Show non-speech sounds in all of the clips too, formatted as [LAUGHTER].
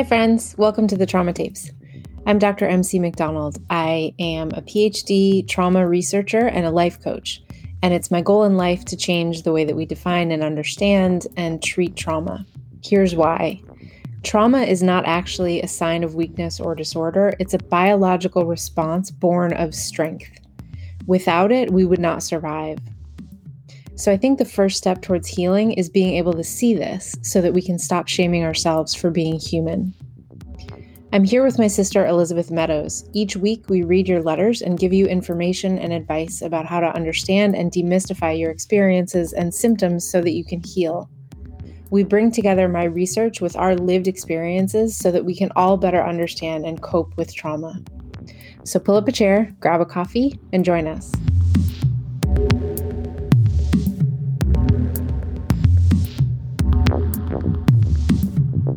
Hi, friends. Welcome to the Trauma Tapes. I'm Dr. MC McDonald. I am a PhD trauma researcher and a life coach, and it's my goal in life to change the way that we define and understand and treat trauma. Here's why trauma is not actually a sign of weakness or disorder, it's a biological response born of strength. Without it, we would not survive. So I think the first step towards healing is being able to see this so that we can stop shaming ourselves for being human. I'm here with my sister Elizabeth Meadows. Each week, we read your letters and give you information and advice about how to understand and demystify your experiences and symptoms so that you can heal. We bring together my research with our lived experiences so that we can all better understand and cope with trauma. So pull up a chair, grab a coffee, and join us.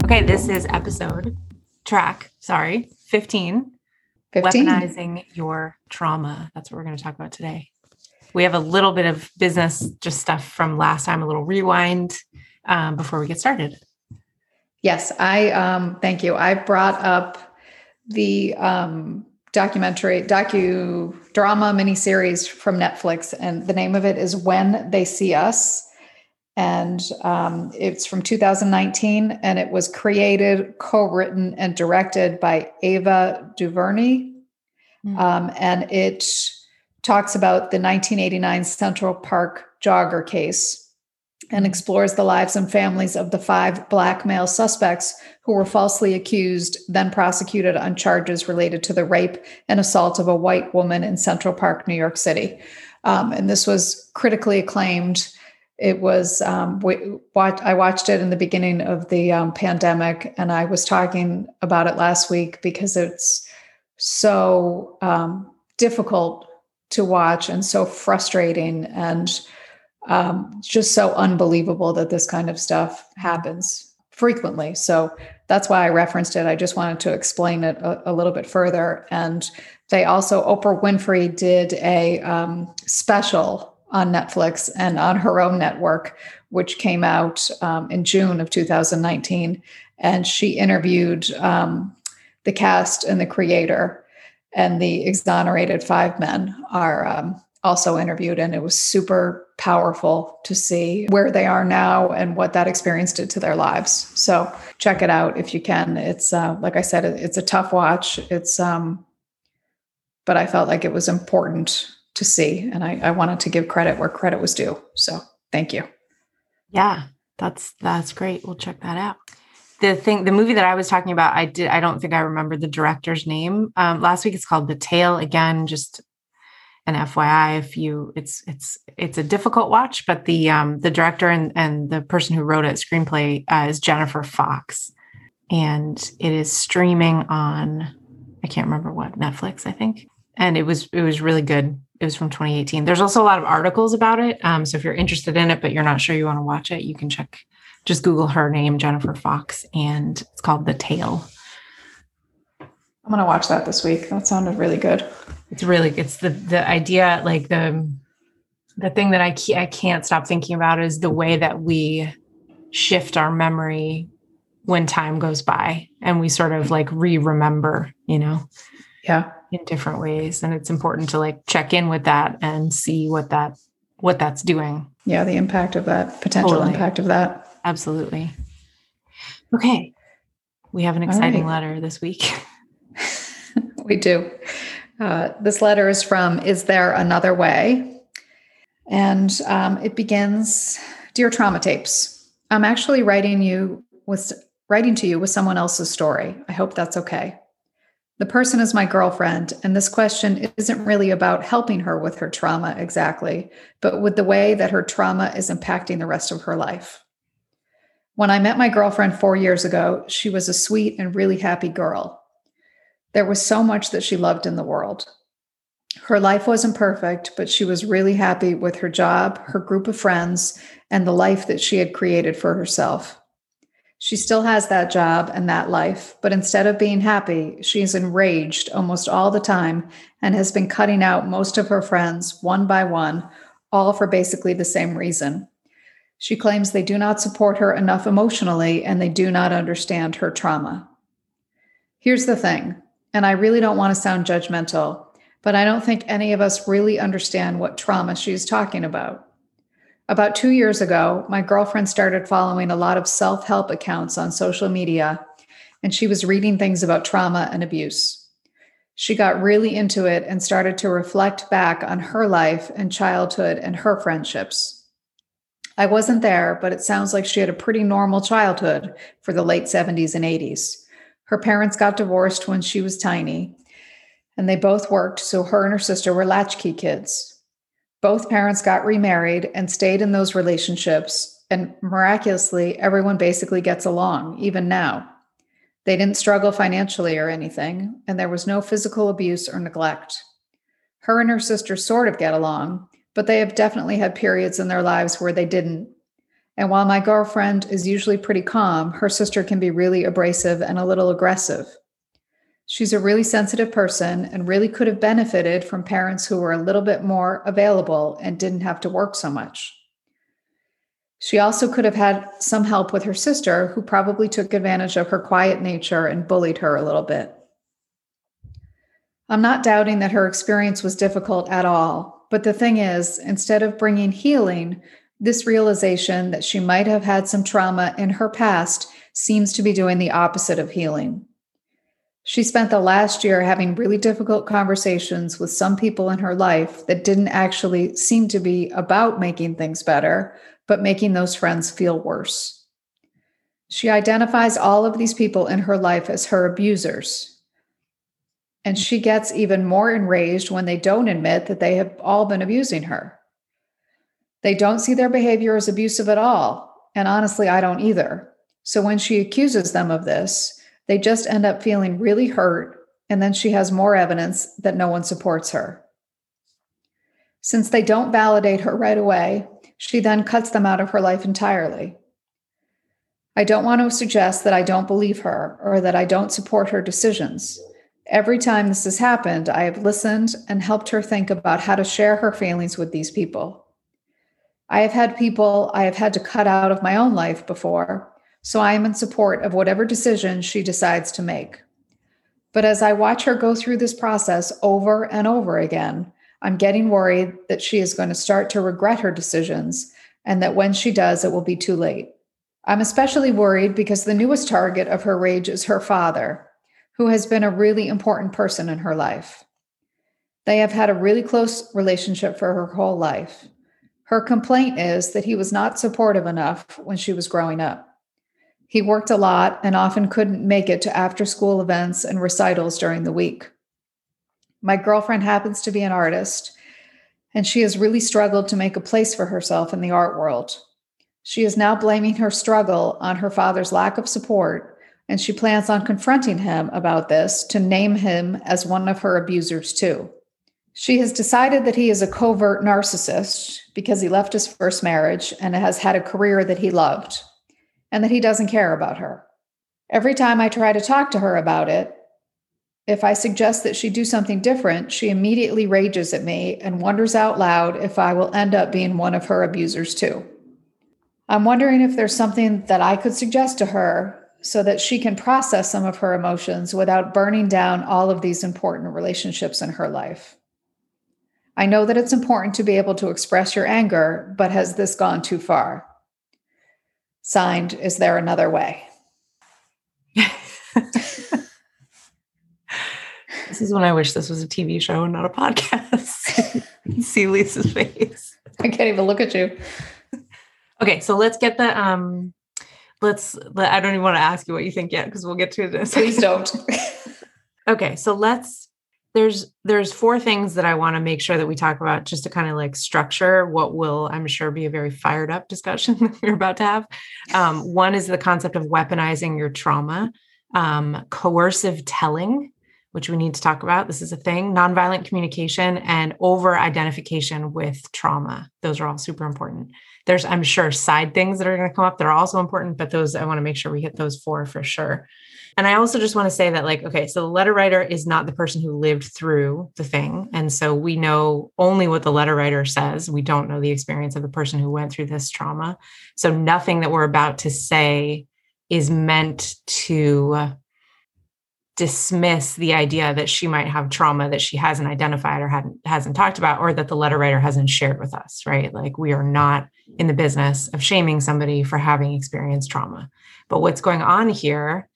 Okay, this is episode track, sorry, 15. 15. Weaponizing your trauma. That's what we're going to talk about today. We have a little bit of business, just stuff from last time, a little rewind um, before we get started. Yes, I um, thank you. I brought up the um, documentary, docu drama miniseries from Netflix, and the name of it is When They See Us and um, it's from 2019 and it was created co-written and directed by ava duvernay. Mm-hmm. um, and it talks about the 1989 central park jogger case and explores the lives and families of the five black male suspects who were falsely accused then prosecuted on charges related to the rape and assault of a white woman in central park new york city. Um, and this was critically acclaimed it was um, we, watch, I watched it in the beginning of the um, pandemic, and I was talking about it last week because it's so um, difficult to watch and so frustrating and um, just so unbelievable that this kind of stuff happens frequently. So that's why I referenced it. I just wanted to explain it a, a little bit further. And they also Oprah Winfrey did a um, special on Netflix and on her own network, which came out um, in June of 2019. And she interviewed um, the cast and the creator, and the exonerated five men are um, also interviewed. And it was super powerful to see where they are now and what that experience did to their lives. So check it out if you can. It's uh, like I said, it's a tough watch. It's um, but I felt like it was important to see. And I, I wanted to give credit where credit was due. So thank you. Yeah, that's that's great. We'll check that out. The thing, the movie that I was talking about, I did. I don't think I remember the director's name. Um, last week, it's called The Tale. Again, just an FYI, if you, it's it's it's a difficult watch, but the um, the director and and the person who wrote it, screenplay, uh, is Jennifer Fox, and it is streaming on. I can't remember what Netflix. I think, and it was it was really good it was from 2018. There's also a lot of articles about it. Um, so if you're interested in it, but you're not sure you want to watch it, you can check, just Google her name, Jennifer Fox, and it's called The Tale. I'm gonna watch that this week. That sounded really good. It's really it's the the idea like the the thing that I I can't stop thinking about is the way that we shift our memory when time goes by and we sort of like re-remember, you know. Yeah. in different ways. And it's important to like check in with that and see what that what that's doing. Yeah the impact of that potential totally. impact of that. Absolutely. Okay. We have an exciting right. letter this week. [LAUGHS] We do. Uh, this letter is from is there another way? And um, it begins dear trauma tapes i'm actually writing you with writing to you with someone else's story. I hope that's okay the person is my girlfriend, and this question isn't really about helping her with her trauma exactly, but with the way that her trauma is impacting the rest of her life. When I met my girlfriend four years ago, she was a sweet and really happy girl. There was so much that she loved in the world. Her life wasn't perfect, but she was really happy with her job, her group of friends, and the life that she had created for herself. She still has that job and that life, but instead of being happy, she's enraged almost all the time and has been cutting out most of her friends one by one, all for basically the same reason. She claims they do not support her enough emotionally and they do not understand her trauma. Here's the thing, and I really don't want to sound judgmental, but I don't think any of us really understand what trauma she's talking about. About two years ago, my girlfriend started following a lot of self help accounts on social media, and she was reading things about trauma and abuse. She got really into it and started to reflect back on her life and childhood and her friendships. I wasn't there, but it sounds like she had a pretty normal childhood for the late 70s and 80s. Her parents got divorced when she was tiny, and they both worked, so her and her sister were latchkey kids. Both parents got remarried and stayed in those relationships, and miraculously, everyone basically gets along, even now. They didn't struggle financially or anything, and there was no physical abuse or neglect. Her and her sister sort of get along, but they have definitely had periods in their lives where they didn't. And while my girlfriend is usually pretty calm, her sister can be really abrasive and a little aggressive. She's a really sensitive person and really could have benefited from parents who were a little bit more available and didn't have to work so much. She also could have had some help with her sister, who probably took advantage of her quiet nature and bullied her a little bit. I'm not doubting that her experience was difficult at all, but the thing is, instead of bringing healing, this realization that she might have had some trauma in her past seems to be doing the opposite of healing. She spent the last year having really difficult conversations with some people in her life that didn't actually seem to be about making things better, but making those friends feel worse. She identifies all of these people in her life as her abusers. And she gets even more enraged when they don't admit that they have all been abusing her. They don't see their behavior as abusive at all. And honestly, I don't either. So when she accuses them of this, they just end up feeling really hurt, and then she has more evidence that no one supports her. Since they don't validate her right away, she then cuts them out of her life entirely. I don't want to suggest that I don't believe her or that I don't support her decisions. Every time this has happened, I have listened and helped her think about how to share her feelings with these people. I have had people I have had to cut out of my own life before so I am in support of whatever decision she decides to make. But as I watch her go through this process over and over again, I'm getting worried that she is going to start to regret her decisions and that when she does, it will be too late. I'm especially worried because the newest target of her rage is her father, who has been a really important person in her life. They have had a really close relationship for her whole life. Her complaint is that he was not supportive enough when she was growing up. He worked a lot and often couldn't make it to after school events and recitals during the week. My girlfriend happens to be an artist, and she has really struggled to make a place for herself in the art world. She is now blaming her struggle on her father's lack of support, and she plans on confronting him about this to name him as one of her abusers, too. She has decided that he is a covert narcissist because he left his first marriage and has had a career that he loved and that he doesn't care about her. Every time I try to talk to her about it, if I suggest that she do something different, she immediately rages at me and wonders out loud if I will end up being one of her abusers too. I'm wondering if there's something that I could suggest to her so that she can process some of her emotions without burning down all of these important relationships in her life. I know that it's important to be able to express your anger, but has this gone too far? Signed, Is There Another Way? [LAUGHS] this is when I wish this was a TV show and not a podcast. [LAUGHS] See Lisa's face. I can't even look at you. Okay, so let's get the um let's let, I don't even want to ask you what you think yet because we'll get to this. Please don't. [LAUGHS] okay, so let's there's there's four things that I want to make sure that we talk about just to kind of like structure what will I'm sure be a very fired up discussion [LAUGHS] that we're about to have. Um, one is the concept of weaponizing your trauma, um, coercive telling, which we need to talk about. This is a thing, nonviolent communication, and over identification with trauma. Those are all super important. There's I'm sure side things that are going to come up that are also important, but those I want to make sure we hit those four for sure. And I also just want to say that, like, okay, so the letter writer is not the person who lived through the thing. And so we know only what the letter writer says. We don't know the experience of the person who went through this trauma. So nothing that we're about to say is meant to dismiss the idea that she might have trauma that she hasn't identified or hadn't hasn't talked about or that the letter writer hasn't shared with us right like we are not in the business of shaming somebody for having experienced trauma but what's going on here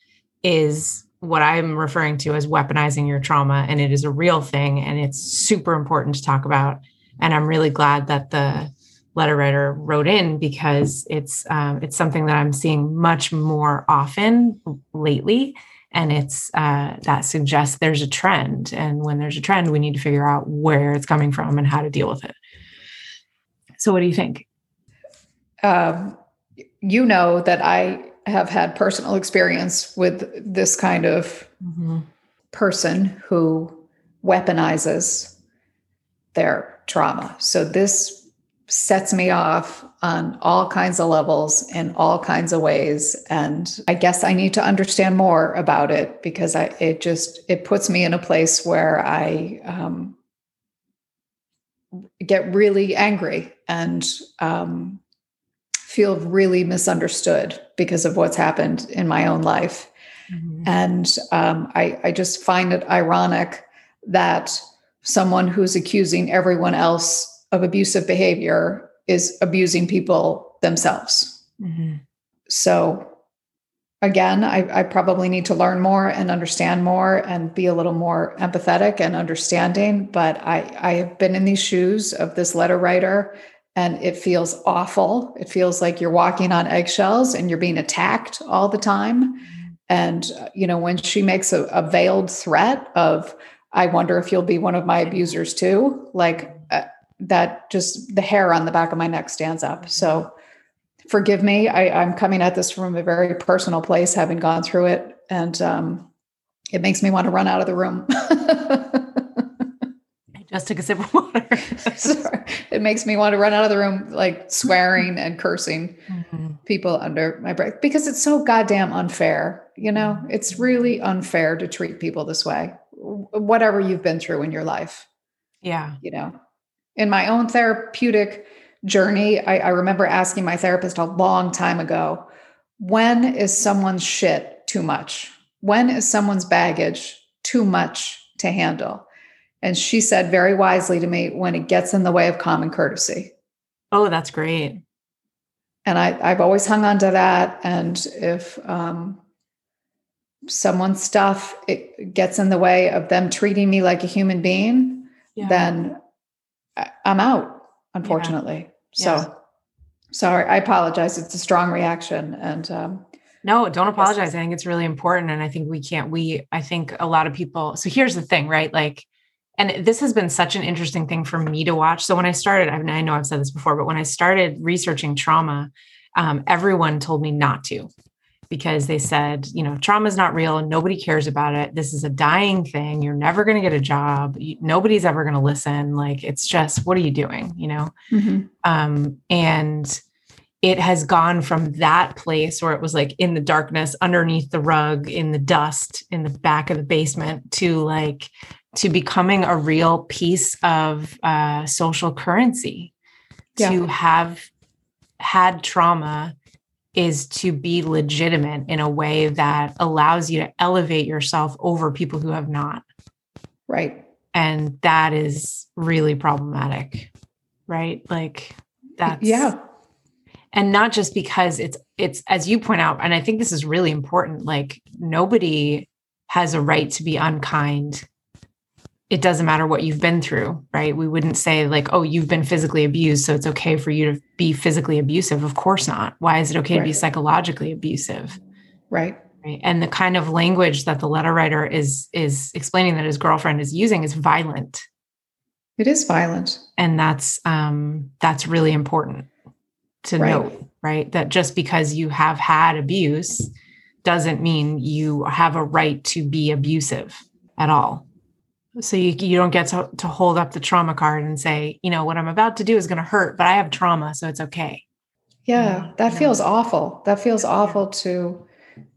is what i'm referring to as weaponizing your trauma and it is a real thing and it's super important to talk about. And i'm really glad that the letter writer wrote in because it's um, it's something that i'm seeing much more often lately. And it's uh, that suggests there's a trend. And when there's a trend we need to figure out where it's coming from and how to deal with it. So what do you think? Um, you know that i have had personal experience with this kind of mm-hmm. person who weaponizes their trauma so this sets me off on all kinds of levels in all kinds of ways and i guess i need to understand more about it because i it just it puts me in a place where i um, get really angry and um, feel really misunderstood because of what's happened in my own life mm-hmm. and um, I, I just find it ironic that someone who's accusing everyone else of abusive behavior is abusing people themselves. Mm-hmm. So, again, I, I, probably need to learn more and understand more and be a little more empathetic and understanding. But I, I have been in these shoes of this letter writer, and it feels awful. It feels like you're walking on eggshells and you're being attacked all the time. Mm-hmm. And, you know, when she makes a, a veiled threat of, I wonder if you'll be one of my abusers too, like, uh, that just the hair on the back of my neck stands up. So forgive me. I, am coming at this from a very personal place, having gone through it. And um, it makes me want to run out of the room. [LAUGHS] I just took a sip of water. [LAUGHS] Sorry. It makes me want to run out of the room, like swearing and cursing mm-hmm. people under my breath because it's so goddamn unfair. You know, mm-hmm. it's really unfair to treat people this way, whatever you've been through in your life. Yeah. You know, in my own therapeutic journey, I, I remember asking my therapist a long time ago when is someone's shit too much? When is someone's baggage too much to handle? And she said very wisely to me, when it gets in the way of common courtesy. Oh, that's great. And I, I've always hung on to that. And if um, someone's stuff it gets in the way of them treating me like a human being, yeah. then I'm out, unfortunately. Yeah. So sorry, I apologize. It's a strong reaction. And um, no, don't apologize. I think it's really important. And I think we can't, we, I think a lot of people, so here's the thing, right? Like, and this has been such an interesting thing for me to watch. So when I started, I, mean, I know I've said this before, but when I started researching trauma, um, everyone told me not to because they said, you know, trauma is not real and nobody cares about it. This is a dying thing. You're never going to get a job. Nobody's ever going to listen. Like, it's just, what are you doing? You know? Mm-hmm. Um, and it has gone from that place where it was like in the darkness, underneath the rug, in the dust, in the back of the basement to like, to becoming a real piece of uh, social currency, yeah. to have had trauma is to be legitimate in a way that allows you to elevate yourself over people who have not. Right. And that is really problematic. Right? Like that's Yeah. And not just because it's it's as you point out and I think this is really important like nobody has a right to be unkind it doesn't matter what you've been through, right? We wouldn't say, like, oh, you've been physically abused, so it's okay for you to be physically abusive. Of course not. Why is it okay right. to be psychologically abusive? Right. right. And the kind of language that the letter writer is is explaining that his girlfriend is using is violent. It is violent. And that's um that's really important to right. note, right? That just because you have had abuse doesn't mean you have a right to be abusive at all so you, you don't get to, to hold up the trauma card and say you know what i'm about to do is going to hurt but i have trauma so it's okay. Yeah that feels awful. That feels awful to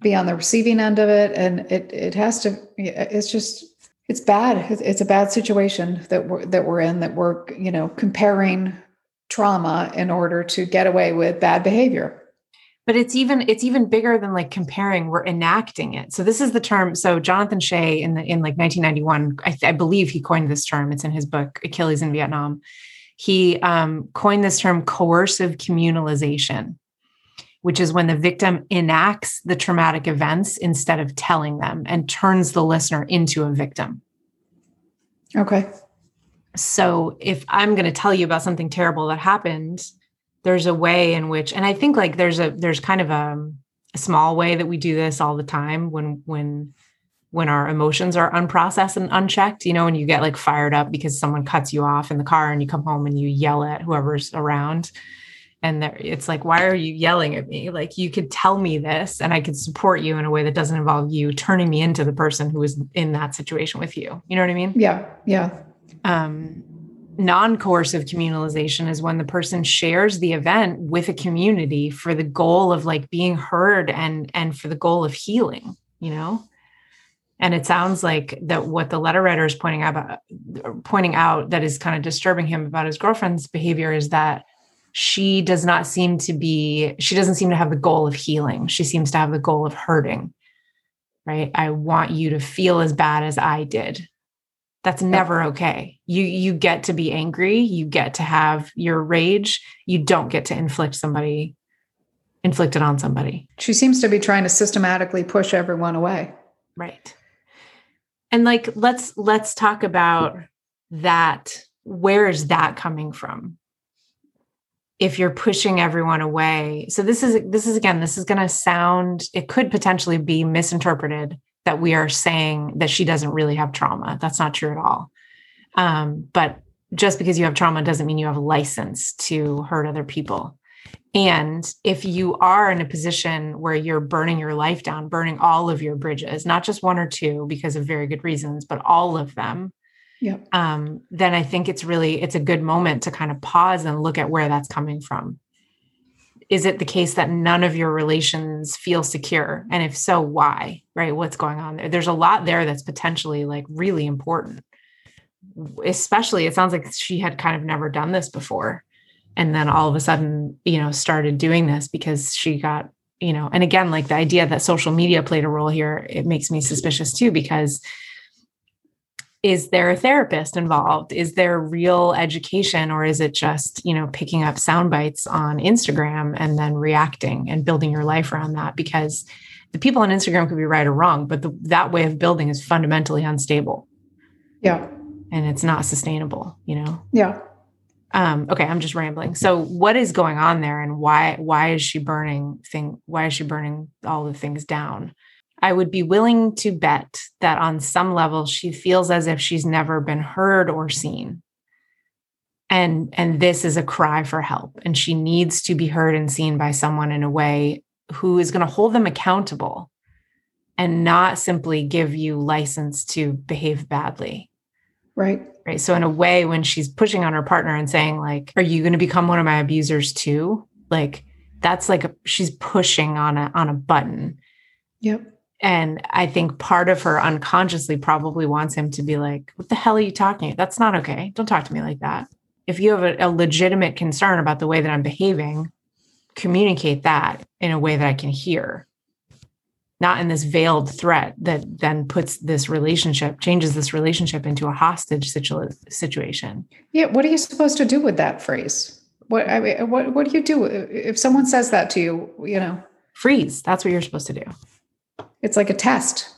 be on the receiving end of it and it it has to it's just it's bad. It's a bad situation that we're that we're in that we're you know comparing trauma in order to get away with bad behavior but it's even it's even bigger than like comparing we're enacting it. So this is the term so jonathan shay in the in like 1991 i, I believe he coined this term it's in his book achilles in vietnam. He um, coined this term coercive communalization which is when the victim enacts the traumatic events instead of telling them and turns the listener into a victim. Okay. So if i'm going to tell you about something terrible that happened there's a way in which and i think like there's a there's kind of a, a small way that we do this all the time when when when our emotions are unprocessed and unchecked you know when you get like fired up because someone cuts you off in the car and you come home and you yell at whoever's around. And there, it's like why are you yelling at me? Like you could tell me this and i could support you in a way that doesn't involve you turning me into the person who is in that situation with you. You know what i mean? Yeah yeah. Um non coercive communalization is when the person shares the event with a community for the goal of like being heard and and for the goal of healing you know? And it sounds like that what the letter writer is pointing out about, pointing out that is kind of disturbing him about his girlfriend's behavior is that she does not seem to be she doesn't seem to have the goal of healing. She seems to have the goal of hurting right? I want you to feel as bad as i did that's never okay. You you get to be angry you get to have your rage you don't get to inflict somebody inflict it on somebody. She seems to be trying to systematically push everyone away. Right. And like let's let's talk about that where is that coming from? If you're pushing everyone away so this is this is again this is going to sound it could potentially be misinterpreted that we are saying that she doesn't really have trauma. That's not true at all. Um, but just because you have trauma doesn't mean you have a license to hurt other people. And if you are in a position where you're burning your life down, burning all of your bridges, not just one or two because of very good reasons, but all of them, yeah. um, then I think it's really it's a good moment to kind of pause and look at where that's coming from is it the case that none of your relations feel secure? And if so why right? What's going on there? There's a lot there that's potentially like really important. Especially it sounds like she had kind of never done this before. And then all of a sudden you know started doing this because she got you know and again like the idea that social media played a role here it makes me suspicious too because is there a therapist involved? Is there real education or is it just you know picking up sound bites on instagram and then reacting and building your life around that? Because the people on instagram could be right or wrong but the, that way of building is fundamentally unstable. Yeah. And it's not sustainable you know? Yeah. Um okay i'm just rambling. So what is going on there and why why is she burning thing why is she burning all the things down I would be willing to bet that on some level she feels as if she's never been heard or seen. And, and this is a cry for help. And she needs to be heard and seen by someone in a way who is going to hold them accountable and not simply give you license to behave badly. Right. Right. So, in a way, when she's pushing on her partner and saying, like, are you going to become one of my abusers too? Like, that's like a, she's pushing on a on a button. Yep and I think part of her unconsciously probably wants him to be like, What the hell are you talking? That's not okay. Don't talk to me like that. If you have a, a, legitimate concern about the way that I'm behaving, communicate that in a way that I can hear, not in this veiled threat that then puts this relationship, changes this relationship into a hostage situ- situation. Yeah. What are you supposed to do with that phrase? What, I mean, what, what do you do if someone says that to you, you know? Freeze. That's what you're supposed to do. It's like a test.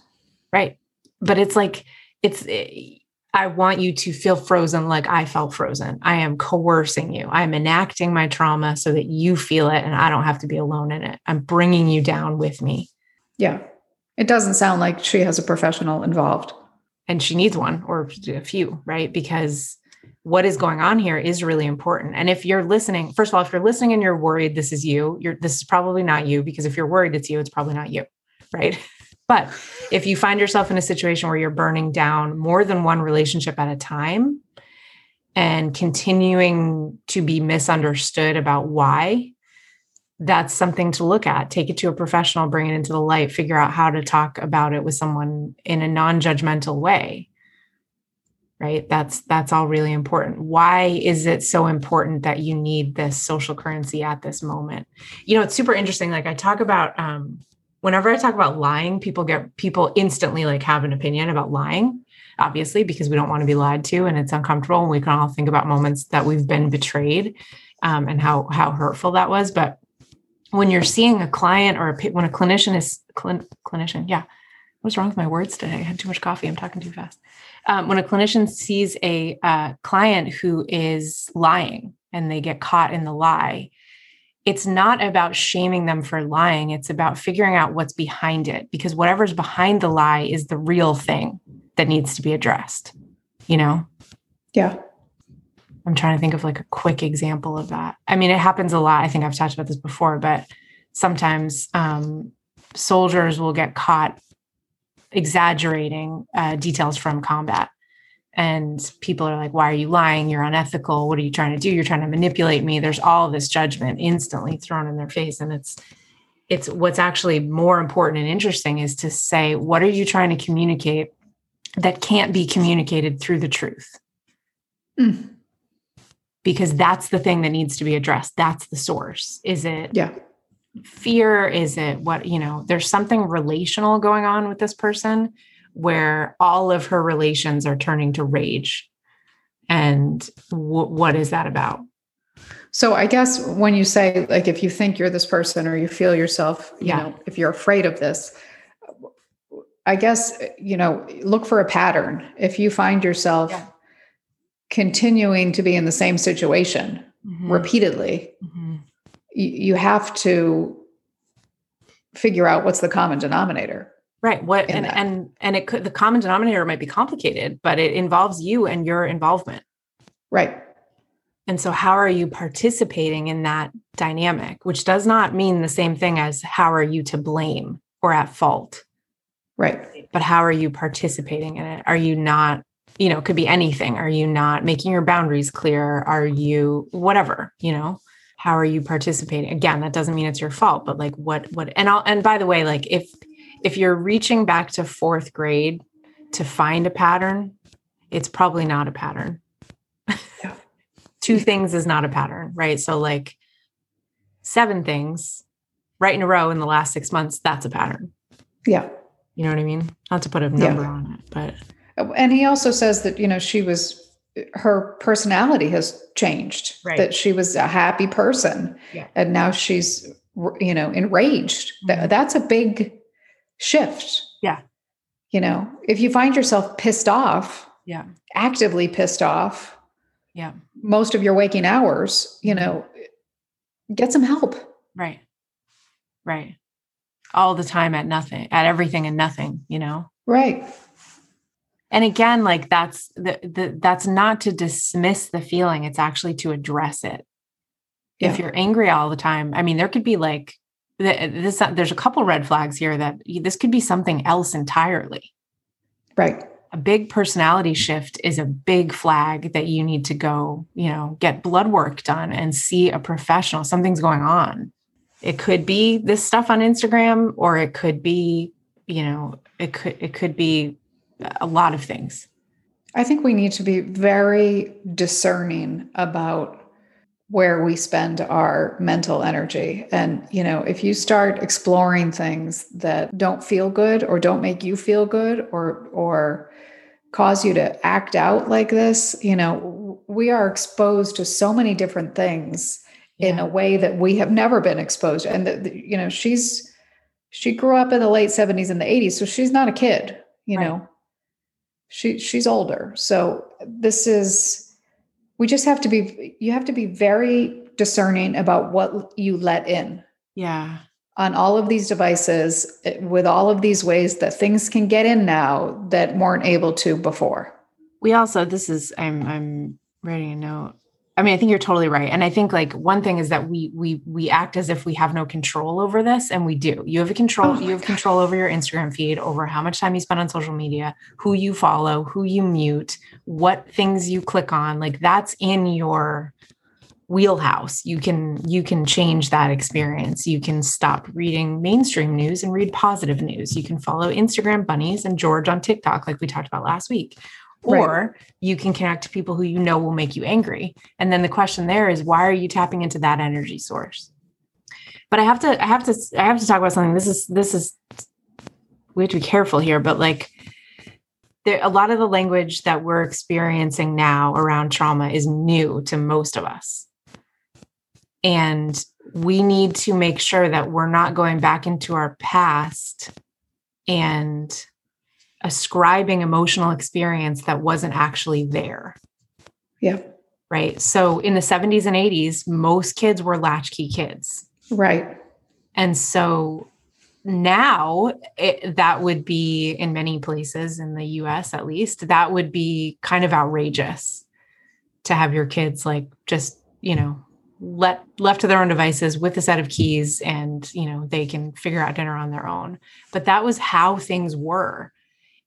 Right. But it's like, it's, eh, I want you to feel frozen like I felt frozen. I am coercing you. I'm enacting my trauma so that you feel it and I don't have to be alone in it. I'm bringing you down with me. Yeah. It doesn't sound like she has a professional involved. And she needs one or a few, right? Because what is going on here is really important. And if you're listening, first of all, if you're listening and you're worried this is you, you're this is probably not you because if you're worried it's you, it's probably not you right? [LAUGHS] But if you find yourself in a situation where you're burning down more than one relationship at a time and continuing to be misunderstood about why, that's something to look at. Take it to a professional, bring it into the light, figure out how to talk about it with someone in a non judgmental way. right that's that's all really important why is it so important that you need this social currency at this moment you know it's super interesting like i talk about um whenever i talk about lying people get people instantly like have an opinion about lying obviously because we don't want to be lied to and it's uncomfortable and we can all think about moments that we've been betrayed um, and how how hurtful that was. But when you're seeing a client or a, when a clinician is clin, clinician yeah what's wrong with my words today? I had too much coffee i'm talking too fast. Um, when a clinician sees a uh, client who is lying and they get caught in the lie, it's not about shaming them for lying. It's about figuring out what's behind it because whatever's behind the lie is the real thing that needs to be addressed, you know? Yeah. I'm trying to think of like a quick example of that. I mean, it happens a lot. I think I've talked about this before, but sometimes um, soldiers will get caught exaggerating uh, details from combat. And people are like, why are you lying? You're unethical. What are you trying to do? You're trying to manipulate me. There's all this judgment instantly thrown in their face. And it's, it's what's actually more important and interesting is to say, what are you trying to communicate that can't be communicated through the truth? Mm. Because that's the thing that needs to be addressed. That's the source. Is it yeah fear is it what you know there's something relational going on with this person where all of her relations are turning to rage and w- what is that about so i guess when you say like if you think you're this person or you feel yourself you yeah. know if you're afraid of this i guess you know look for a pattern if you find yourself yeah. continuing to be in the same situation mm-hmm. repeatedly mm-hmm you have to figure out what's the common denominator right what and that. and and it could the common denominator might be complicated but it involves you and your involvement. Right. And so how are you participating in that dynamic which does not mean the same thing as how are you to blame or at fault? Right. But how are you participating in it? Are you not you know it could be anything. Are you not making your boundaries clear? Are you whatever you know? How are you participating? Again that doesn't mean it's your fault but like what what and i'll and by the way like if if you're reaching back to fourth grade to find a pattern it's probably not a pattern yeah. [LAUGHS] two things is not a pattern right so like seven things right in a row in the last six months that's a pattern yeah you know what i mean not to put a number yeah. on it but and he also says that you know she was her personality has changed right. that she was a happy person yeah. and now she's you know enraged mm-hmm. that's a big shift. Yeah. You know if you find yourself pissed off yeah. actively pissed off yeah. most of your waking hours you know get some help. Right. Right. All the time at nothing at everything and nothing you know? Right. And again like that's the, the that's not to dismiss the feeling it's actually to address it. Yeah. if you're angry all the time i mean there could be like this there's a couple red flags here that this could be something else entirely. Right. A big personality shift is a big flag that you need to go you know get blood work done and see a professional. Something's going on. It could be this stuff on instagram or it could be you know it could it could be a lot of things. I think we need to be very discerning about where we spend our mental energy. And, you know, if you start exploring things that don't feel good or don't make you feel good or, or, cause you to act out like this you know we are exposed to so many different things yeah. in a way that we have never been exposed and the, the, you know she's she grew up in the late 70s and the 80s so she's not a kid you right. know she she's older so this is we just have to be you have to be very discerning about what you let in. Yeah. On all of these devices eh, with all of these ways that things can get in now that weren't able to before. We also this is i'm i'm writing a note I mean, I think you're totally right. And I think like one thing is that we we we act as if we have no control over this and we do. You have a control oh you have God. control over your Instagram feed, over how much time you spend on social media, who you follow, who you mute, what things you click on. Like that's in your wheelhouse. You can you can change that experience. You can stop reading mainstream news and read positive news. You can follow Instagram bunnies and George on TikTok like we talked about last week or you can connect to people who you know will make you angry. And then the question there is why are you tapping into that energy source? But I have to I have to I have to talk about something. This is this is we have to be careful here, but like there a lot of the language that we're experiencing now around trauma is new to most of us. And we need to make sure that we're not going back into our past and ascribing emotional experience that wasn't actually there. Yeah. Right. So in the 70s and 80s, most kids were latchkey kids. Right. And so now it, that would be in many places in the US at least, that would be kind of outrageous to have your kids like just, you know, let left to their own devices with a set of keys and you know they can figure out dinner on their own but that was how things were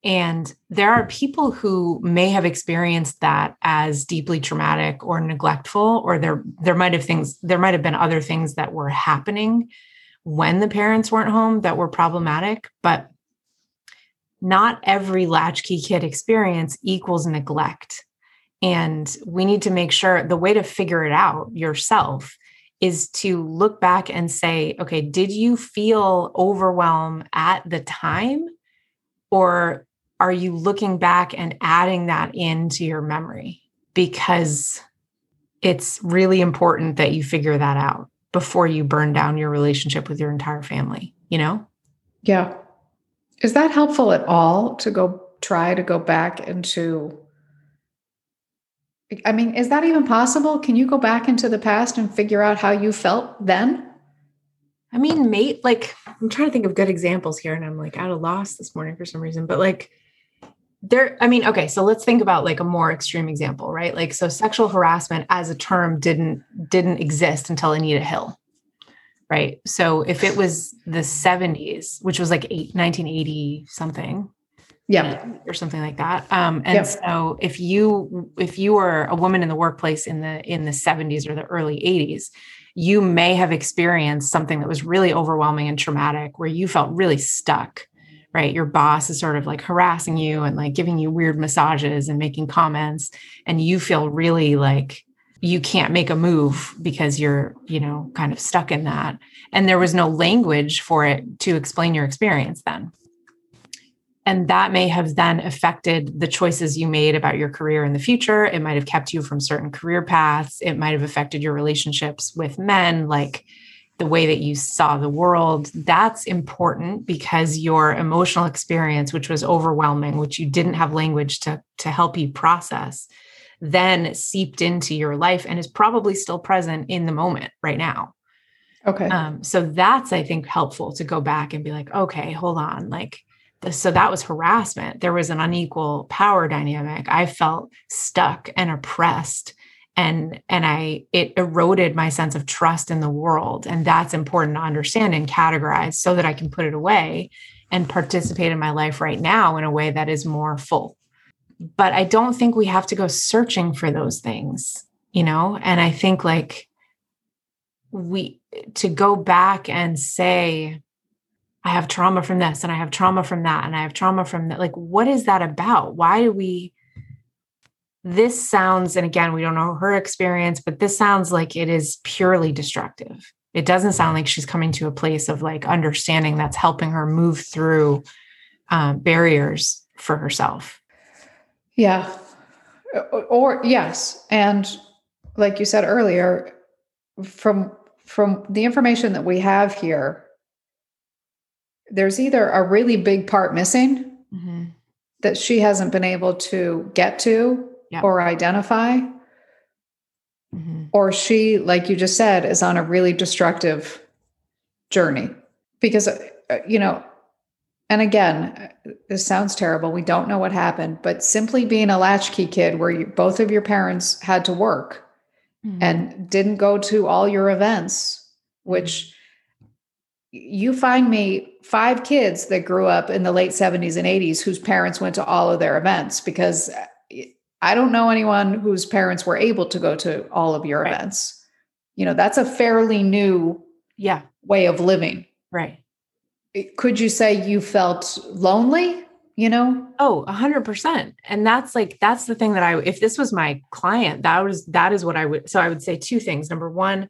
and there are people who may have experienced that as deeply traumatic or neglectful, or there there might have things there might have been other things that were happening when the parents weren't home that were problematic, but not every latchkey kid experience equals neglect. And we need to make sure the way to figure it out yourself is to look back and say, okay, did you feel overwhelm at the time? Or are you looking back and adding that into your memory? Because it's really important that you figure that out before you burn down your relationship with your entire family, you know? Yeah. Is that helpful at all to go try to go back into? I mean, is that even possible? Can you go back into the past and figure out how you felt then? I mean, mate, like I'm trying to think of good examples here, and I'm like out of loss this morning for some reason, but like there i mean okay so let's think about like a more extreme example right? Like so sexual harassment as a term didn't didn't exist until anita hill right? So if it was the 70s which was like eight, 1980 something yeah. or something like that um and yep. so if you if you were a woman in the workplace in the in the 70s or the early 80s you may have experienced something that was really overwhelming and traumatic where you felt really stuck right? Your boss is sort of like harassing you and like giving you weird massages and making comments. And you feel really like you can't make a move because you're, you know, kind of stuck in that. And there was no language for it to explain your experience then. And that may have then affected the choices you made about your career in the future. It might have kept you from certain career paths. It might have affected your relationships with men. Like, the way that you saw the world that's important because your emotional experience which was overwhelming which you didn't have language to to help you process then seeped into your life and is probably still present in the moment right now. Okay. Um, so that's i think helpful to go back and be like okay hold on like so that was harassment. There was an unequal power dynamic. I felt stuck and oppressed and and i it eroded my sense of trust in the world. And that's important to understand and categorize so that i can put it away and participate in my life right now in a way that is more full. But i don't think we have to go searching for those things you know? And i think like we to go back and say i have trauma from this and i have trauma from that and i have trauma from that like what is that about? Why do we this sounds, and again, we don't know her experience, but this sounds like it is purely destructive. It doesn't sound like she's coming to a place of like understanding that's helping her move through um, barriers for herself. Yeah. Or, or yes. And like you said earlier, from from the information that we have here, there's either a really big part missing mm-hmm. that she hasn't been able to get to yeah. or identify. Mm-hmm. Or she, like you just said, is on a really destructive journey. Because, uh, uh, you know, and again, uh, this sounds terrible. We don't know what happened, but simply being a latchkey kid where you, both of your parents had to work mm-hmm. and didn't go to all your events, which you find me five kids that grew up in the late 70s and 80s whose parents went to all of their events because I don't know anyone whose parents were able to go to all of your right. events. You know, that's a fairly new yeah, way of living. Right. Could you say you felt lonely you know? Oh, a hundred percent. And that's like, that's the thing that I, if this was my client, that was, that is what I would, so I would say two things. Number one,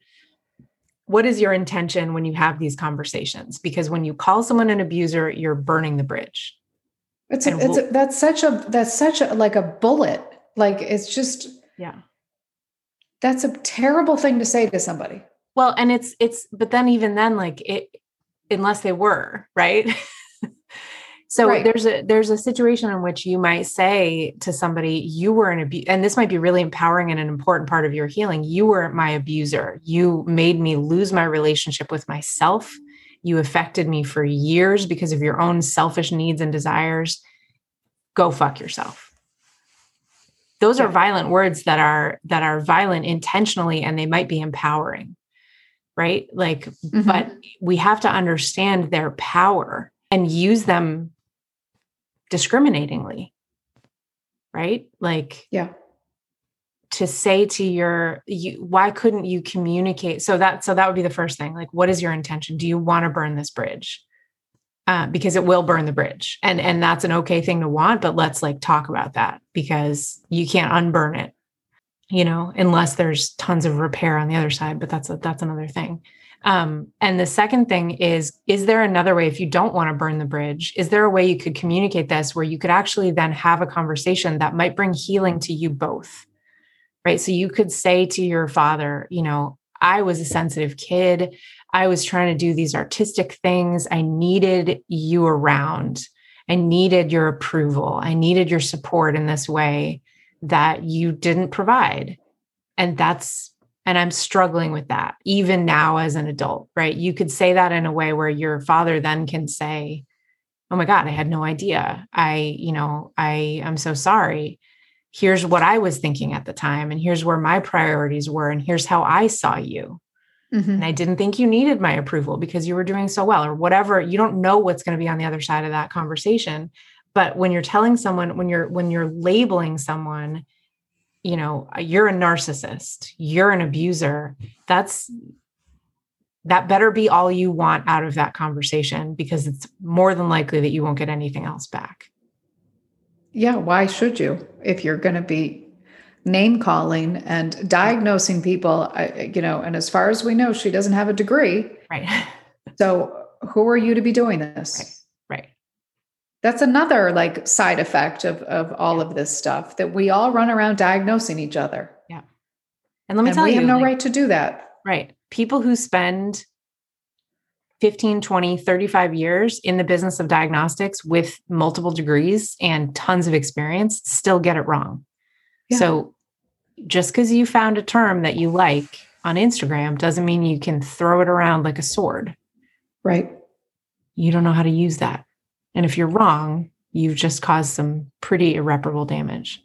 what is your intention when you have these conversations? Because when you call someone an abuser, you're burning the bridge. It's, a, it's a, that's such a, that's such a, like a bullet. Like it's just, yeah. That's a terrible thing to say to somebody. Well, and it's, it's, but then even then, like it, unless they were, right? [LAUGHS] So right. there's a there's a situation in which you might say to somebody, you were an abuse, and this might be really empowering and an important part of your healing. You were my abuser. You made me lose my relationship with myself. You affected me for years because of your own selfish needs and desires. Go fuck yourself. Those are violent words that are that are violent intentionally and they might be empowering. Right? Like, mm-hmm. but we have to understand their power and use them discriminatingly right like yeah to say to your you why couldn't you communicate so that so that would be the first thing like what is your intention do you want to burn this bridge uh, because it will burn the bridge and and that's an okay thing to want but let's like talk about that because you can't unburn it you know unless there's tons of repair on the other side but that's a, that's another thing um, and the second thing is, is there another way, if you don't want to burn the bridge, is there a way you could communicate this where you could actually then have a conversation that might bring healing to you both? Right. So you could say to your father, you know, I was a sensitive kid. I was trying to do these artistic things. I needed you around. I needed your approval. I needed your support in this way that you didn't provide. And that's and I'm struggling with that even now as an adult, right? You could say that in a way where your father then can say, Oh my God, I had no idea. I, you know, I am so sorry. Here's what I was thinking at the time, and here's where my priorities were, and here's how I saw you. Mm-hmm. And I didn't think you needed my approval because you were doing so well, or whatever. You don't know what's going to be on the other side of that conversation. But when you're telling someone, when you're when you're labeling someone, you know you're a narcissist you're an abuser that's that better be all you want out of that conversation because it's more than likely that you won't get anything else back yeah why should you if you're going to be name calling and diagnosing people you know and as far as we know she doesn't have a degree. Right. [LAUGHS] So who are you to be doing this? Right that's another like side effect of of all of this stuff that we all run around diagnosing each other. Yeah. And let me and tell we you have no like, right to do that. Right. People who spend 15 20 35 years in the business of diagnostics with multiple degrees and tons of experience still get it wrong. Yeah. so just because you found a term that you like on instagram doesn't mean you can throw it around like a sword right you don't know how to use that and if you're wrong, you've just caused some pretty irreparable damage.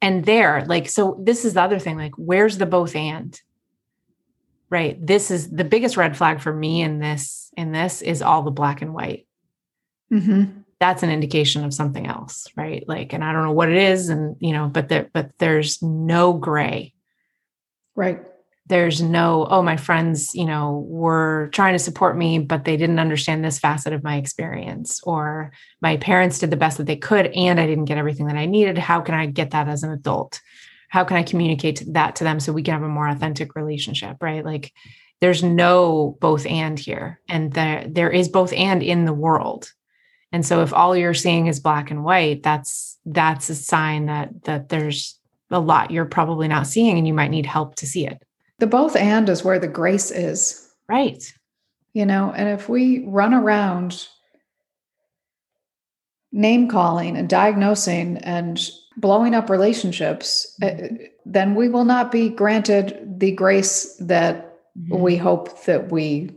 And there, like, so this is the other thing like, where's the both and? Right. This is the biggest red flag for me in this, in this is all the black and white. Mm-hmm. That's an indication of something else, right? Like, and I don't know what it is, and you know, but there, but there's no gray. Right. There's no oh my friends you know were trying to support me but they didn't understand this facet of my experience or my parents did the best that they could and i didn't get everything that i needed. How can i get that as an adult? How can i communicate that to them so we can have a more authentic relationship right? Like there's no both and here. And there there is both and in the world and so if all you're seeing is black and white that's that's a sign that that there's a lot you're probably not seeing and you might need help to see it the both and is where the grace is. Right. You know, and if we run around name calling and diagnosing and blowing up relationships, mm-hmm. then we will not be granted the grace that mm-hmm. we hope that we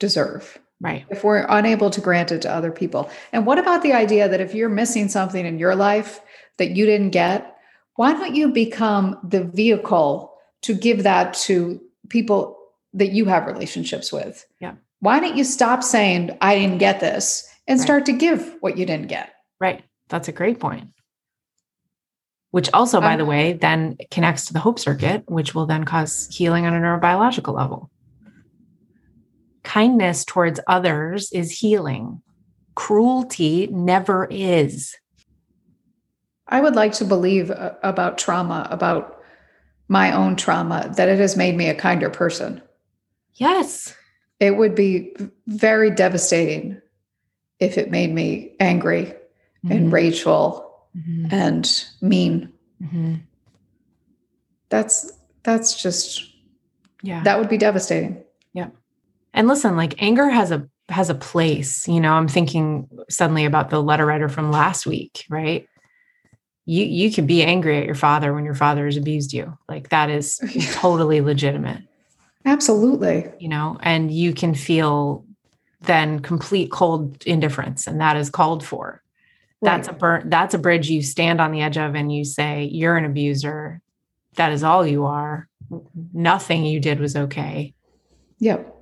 deserve. Right. If we're unable to grant it to other people. And what about the idea that if you're missing something in your life that you didn't get, why don't you become the vehicle to give that to people that you have relationships with. Yeah. Why don't you stop saying, I didn't get this and right. start to give what you didn't get? Right. That's a great point. Which also, by um, the way, then connects to the hope circuit, which will then cause healing on a neurobiological level. Kindness towards others is healing. cruelty never is. I would like to believe uh, about trauma, about my own trauma, that it has made me a kinder person. Yes. It would be very devastating if it made me angry mm-hmm. and rageful mm-hmm. and mean. Mm-hmm. That's that's just yeah. That would be devastating. And listen, like anger has a has a place. You know, I'm thinking suddenly about the letter writer from last week, right? You you can be angry at your father when your father has abused you. Like that is [LAUGHS] totally legitimate. Absolutely. You know, and you can feel then complete cold indifference and that is called for. Right. That's a burn that's a bridge you stand on the edge of and you say you're an abuser. That is all you are. Nothing you did was okay. Yep.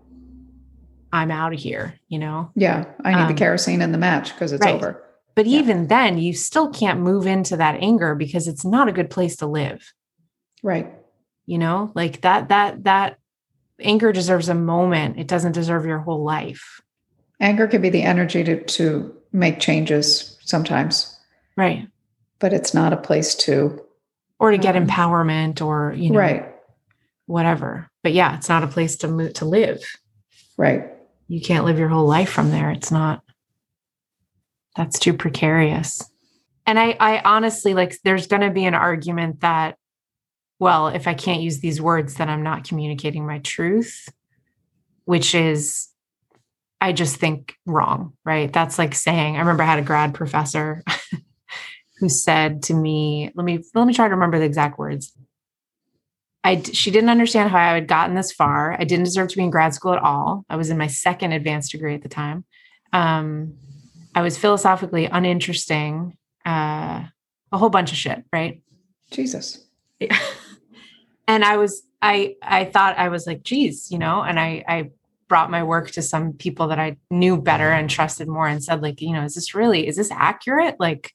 I'm out of here, you know? Yeah. I need um, the kerosene and the match because it's right. over. But yeah. even then, you still can't move into that anger because it's not a good place to live. Right. You know, like that, that, that anger deserves a moment. It doesn't deserve your whole life. Anger can be the energy to, to make changes sometimes. Right. But it's not a place to. Or to get um, empowerment or, you know, right. whatever. But yeah, it's not a place to move, to live. Right you can't live your whole life from there. It's not, that's too precarious. And I, I honestly like, there's going to be an argument that, well, if I can't use these words, then I'm not communicating my truth, which is, I just think wrong, right? That's like saying, I remember I had a grad professor [LAUGHS] who said to me, let me, let me try to remember the exact words. I she didn't understand how I had gotten this far. I didn't deserve to be in grad school at all. I was in my second advanced degree at the time. Um, I was philosophically uninteresting. Uh, a whole bunch of shit, right? Jesus. Yeah. [LAUGHS] and I was I I thought I was like, geez, you know, and I I brought my work to some people that I knew better and trusted more and said, like, you know, is this really is this accurate? Like,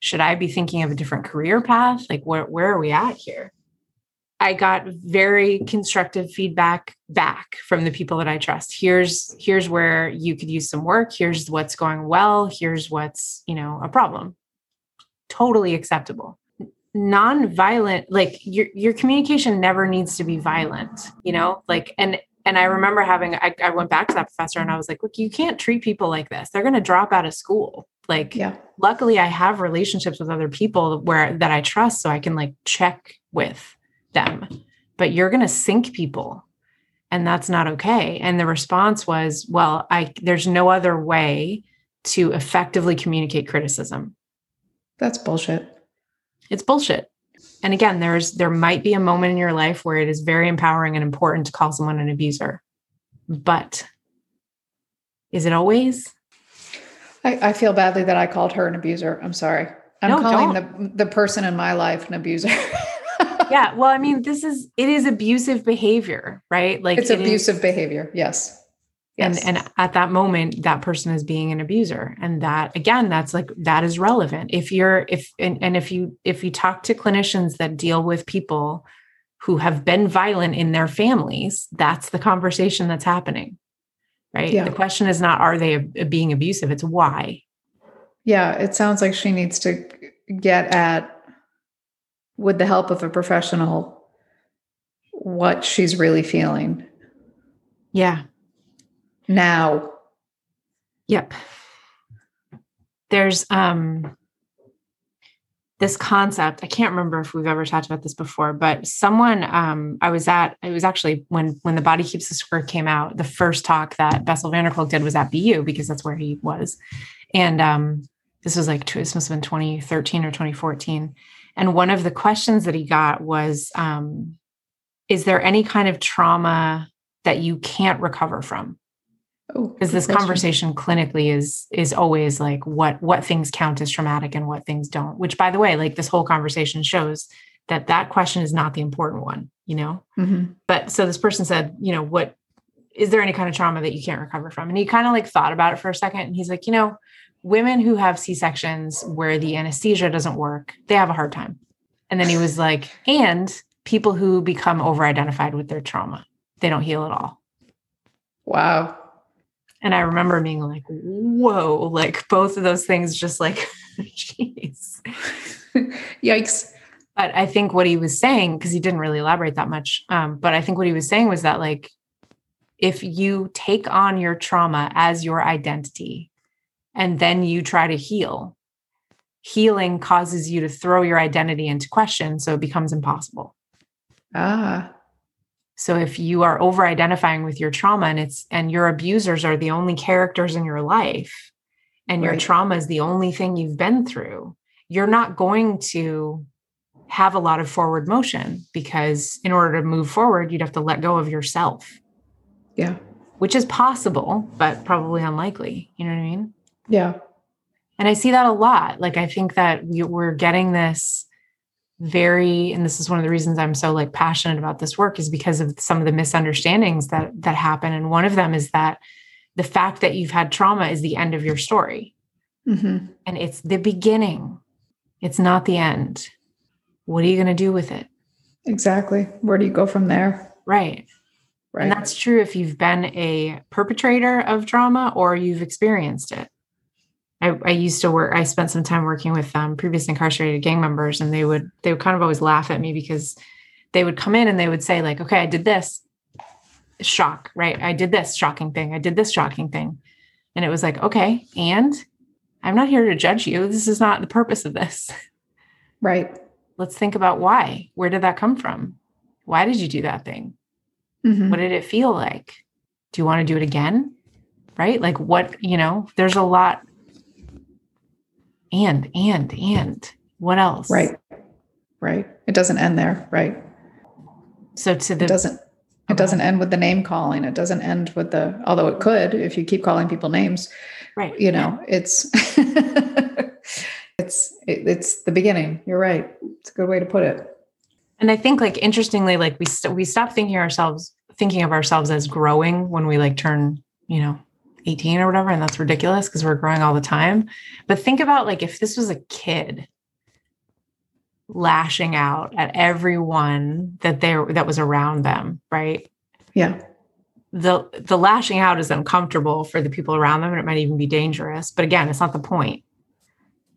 should I be thinking of a different career path? Like, where where are we at here? I got very constructive feedback back from the people that I trust. Here's here's where you could use some work. Here's what's going well. Here's what's, you know, a problem. Totally acceptable. Non-violent, like your your communication never needs to be violent, you know? Like and and I remember having I, I went back to that professor and I was like, look, you can't treat people like this. They're gonna drop out of school. Like yeah. luckily I have relationships with other people where that I trust so I can like check with them, but you're going to sink people and that's not okay. And the response was, well, I there's no other way to effectively communicate criticism. That's bullshit. It's bullshit. And again, there's there might be a moment in your life where it is very empowering and important to call someone an abuser. But is it always? I, I feel badly that I called her an abuser. I'm sorry. I'm no, calling don't. the the person in my life an abuser. [LAUGHS] yeah. Well, I mean, this is it is abusive behavior, right? Like it's it abusive is, behavior. Yes. Yes. And and at that moment, that person is being an abuser. And that again, that's like that is relevant. If you're if and, and if you if you talk to clinicians that deal with people who have been violent in their families, that's the conversation that's happening. Right. Yeah. The question is not are they being abusive? It's why. Yeah. It sounds like she needs to get at with the help of a professional what she's really feeling. Yeah. Now. Yep. There's um this concept i can't remember if we've ever talked about this before but someone um, i was at it was actually when when the body keeps the score came out the first talk that bessel van der kolk did was at bu because that's where he was and um, this was like this must have been 2013 or 2014 and one of the questions that he got was um, Is there any kind of trauma that you can't recover from? Because oh, this conversation clinically is is always like what what things count as traumatic and what things don't. Which, by the way, like this whole conversation shows that that question is not the important one. You know. Mm-hmm. But so this person said, you know, what is there any kind of trauma that you can't recover from? And he kind of like thought about it for a second, and he's like, you know, women who have C-sections where the anesthesia doesn't work, they have a hard time. And then he was like, and people who become over identified with their trauma, they don't heal at all. Wow. And I remember being like, whoa, like both of those things just like, [LAUGHS] jeez. Yikes. But I think what he was saying, because he didn't really elaborate that much, um, but I think what he was saying was that, like, if you take on your trauma as your identity and then you try to heal, healing causes you to throw your identity into question. So it becomes impossible. Ah. So if you are over identifying with your trauma and it's and your abusers are the only characters in your life and your Right. trauma is the only thing you've been through, you're not going to have a lot of forward motion because in order to move forward, you'd have to let go of yourself, Yeah. which is possible, but probably unlikely. You know what I mean? Yeah. And I see that a lot. Like, I think that we, we're getting this very, and this is one of the reasons I'm so like passionate about this work is because of some of the misunderstandings that that happen. And one of them is that the fact that you've had trauma is the end of your story, hmm and it's the beginning. It's not the end. What are you going to do with it? Exactly. Where do you go from there? Right. Right. And that's true if you've been a perpetrator of trauma or you've experienced it. I, I used to work, I spent some time working with um, previous incarcerated gang members, and they would they would kind of always laugh at me because they would come in and they would say, like, okay, I did this. Shock, right? I did this shocking thing. I did this shocking thing. And it was like, okay, and I'm not here to judge you. This is not the purpose of this. right. Let's think about why. Where did that come from? Why did you do that thing? Mhm. what did it feel like do you want to do it again right like what you know there's a lot and and and what else Right. Right. It doesn't end there. Right. so to It doesn't. It doesn't end with the name calling. It doesn't end with the. Although it could, if you keep calling people names. right You know, it's. [LAUGHS] it's it, it's the beginning. You're right. It's a good way to put it. and i think like interestingly like we st- we stop thinking ourselves thinking of ourselves as growing when we like turn you know 18 or whatever and that's ridiculous because we're growing all the time. But think about like if this was a kid lashing out at everyone that they that was around them right? Yeah. the the lashing out is uncomfortable for the people around them and it might even be dangerous but again it's not the point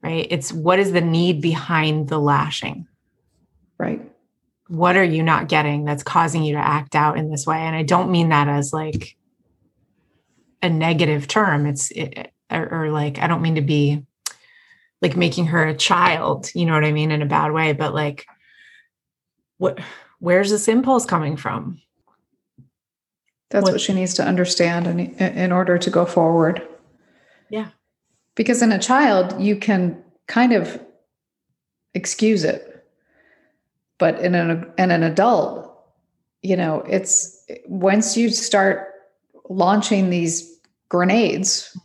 right? It's what is the need behind the lashing? Right. what are you not getting that's causing you to act out in this way? And i don't mean that as like a negative term it's it, or, or like i don't mean to be like making her a child you know what i mean in a bad way but like what where's this impulse coming from That's What- what she needs to understand in, in order to go forward. Yeah. Because in a child, you can kind of excuse it. But in an, in an adult, you know, it's once you start launching these grenades,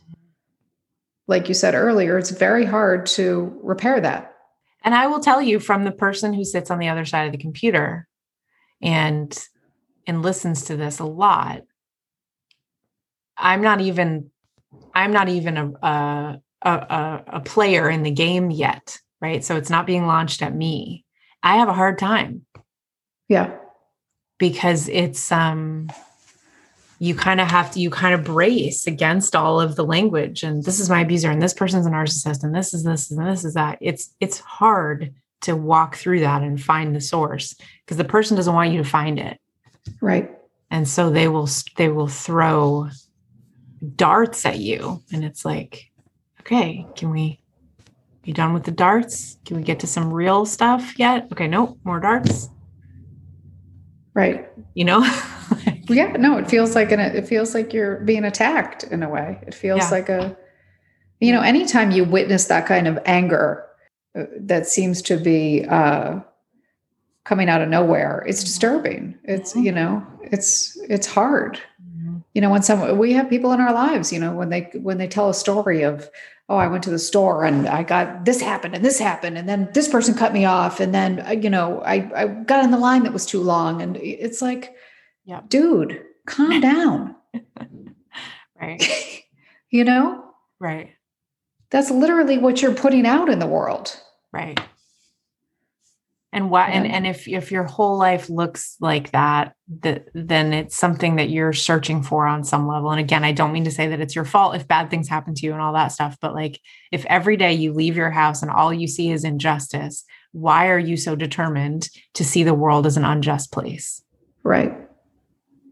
like you said earlier, it's very hard to repair that. And I will tell you from the person who sits on the other side of the computer and and listens to this a lot. I'm not even I'm not even a a a, a player in the game yet, right? So it's not being launched at me. I have a hard time Yeah. because it's um you kind of have to you kind of brace against all of the language. And this is my abuser and this person's a narcissist and this is this and this is that. It's it's hard to walk through that and find the source because the person doesn't want you to find it. Right. and so they will they will throw darts at you and it's like okay can we be done with the darts? Can we get to some real stuff yet? Okay nope more darts. Right. you know [LAUGHS] Yeah, no, it feels like an it feels like you're being attacked in a way. It feels Yeah. like a you know, anytime you witness that kind of anger uh, that seems to be uh coming out of nowhere, it's disturbing. It's, Mhm. you know, it's it's hard. You know, when some we have people in our lives, you know, when they when they tell a story of oh, I went to the store and I got this happened and this happened and then this person cut me off and then uh, you know, I I got in the line that was too long and it's like Yeah. dude, calm [LAUGHS] down. right [LAUGHS] you know, right that's literally what you're putting out in the world. Right. And why? And and if if your whole life looks like that, that then it's something that you're searching for on some level. And again, I don't mean to say that it's your fault if bad things happen to you and all that stuff, but like if every day you leave your house and all you see is injustice, why are you so determined to see the world as an unjust place? Right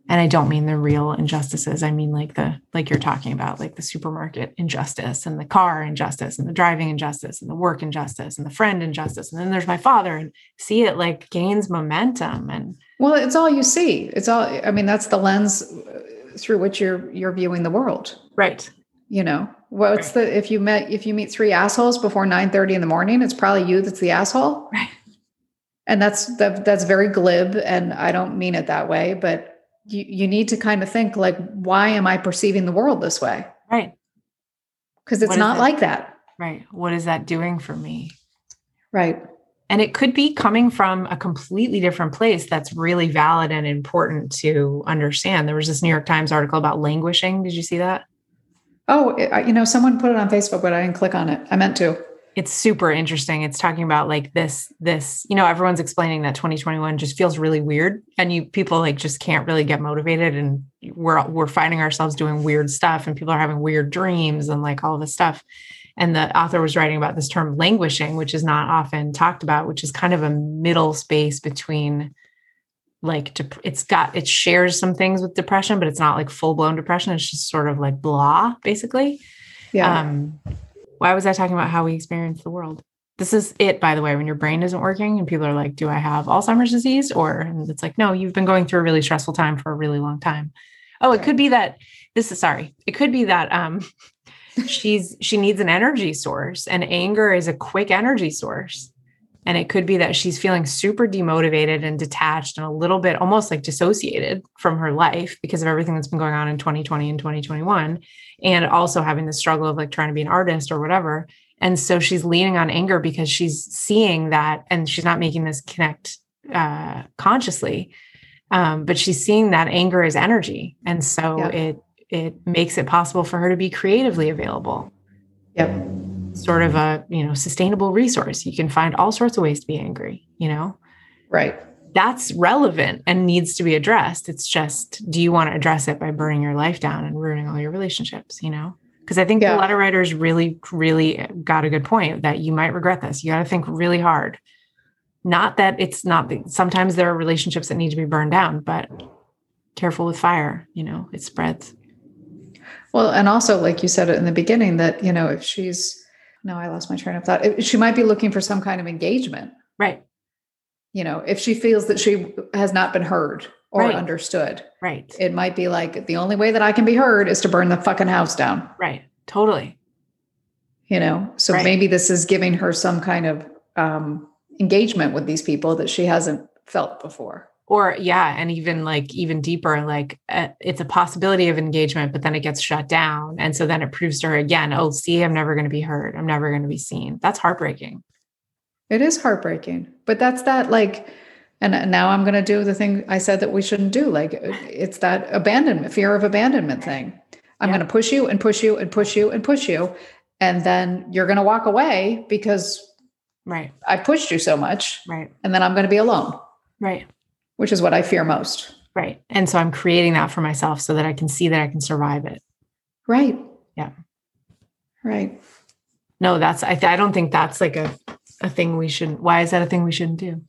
and i don't mean the real injustices. I mean like the like you're talking about like the supermarket injustice and the car injustice and the driving injustice and the work injustice and the friend injustice. And then there's my father and see it like gains momentum and well it's all you see. It's all i mean that's the lens through which you're you're viewing the world. Right. You know what's right. the if you met if you meet three assholes before 9 30 in the morning it's probably you that's the asshole. Right. And that's that, that's very glib and i don't mean it that way but you, you need to kind of think like why am i perceiving the world this way? Right. Because it's not like that. Right. What is that doing for me? Right. And it could be coming from a completely different place that's really valid and important to understand. There was this new york times article about languishing. Did you see that? Oh you know someone put it on facebook but i didn't click on it. I meant to it's super interesting. It's talking about like this, this, you know, everyone's explaining that 2021 just feels really weird and you people like just can't really get motivated and we're we're finding ourselves doing weird stuff and people are having weird dreams and like all this stuff. And the author was writing about this term languishing, which is not often talked about, which is kind of a middle space between like dep- it's got it shares some things with depression, but it's not like full blown depression. It's just sort of like blah, basically. Yeah. Um, why was I talking about how we experience the world? This is it, by the way, when your brain isn't working and people are like, Do I have Alzheimer's disease? Or and it's like, No, you've been going through a really stressful time for a really long time. Oh, it could be that this is sorry. It could be that um [LAUGHS] she's she needs an energy source and anger is a quick energy source. And it could be that she's feeling super demotivated and detached and a little bit almost like dissociated from her life because of everything that's been going on in 2020 and 2021. And also having the struggle of like trying to be an artist or whatever. And so she's leaning on anger because she's seeing that and she's not making this connect uh, consciously. Um, but she's seeing that anger is energy. And so yeah. it it makes it possible for her to be creatively available. Yep sort of mm-hmm. a you know sustainable resource. You can find all sorts of ways to be angry you know? Right. That's relevant and needs to be addressed. It's just do you want to address it by burning your life down and ruining all your relationships you know? Because i think yeah. the letter writers really really got a good point that you might regret this. You got to think really hard. Not that it's not sometimes there are relationships that need to be burned down but careful with fire you know it spreads. Well and also like you said in the beginning that you know if she's no, I lost my train of thought. She might be looking for some kind of engagement. Right. You know, if she feels that she has not been heard or right. understood. Right. It might be like the only way that I can be heard is to burn the fucking house down. Right. Totally. You know, so right. maybe this is giving her some kind of um, engagement with these people that she hasn't felt before or yeah and even like even deeper like uh, it's a possibility of engagement but then it gets shut down and so then it proves to her again oh see i'm never going to be heard i'm never going to be seen. That's heartbreaking. It is heartbreaking but that's that like and now i'm going to do the thing i said that we shouldn't do like it's that abandonment fear of abandonment thing. I'm yeah. going to push you and push you and push you and push you and then you're going to walk away because right. I pushed you so much right. and then i'm going to be alone. Right which is what I fear most. Right. And so I'm creating that for myself so that I can see that I can survive it. Right. Yeah. Right. No, that's, I, th- I don't think that's like a, a thing we shouldn't, why is that a thing we shouldn't do?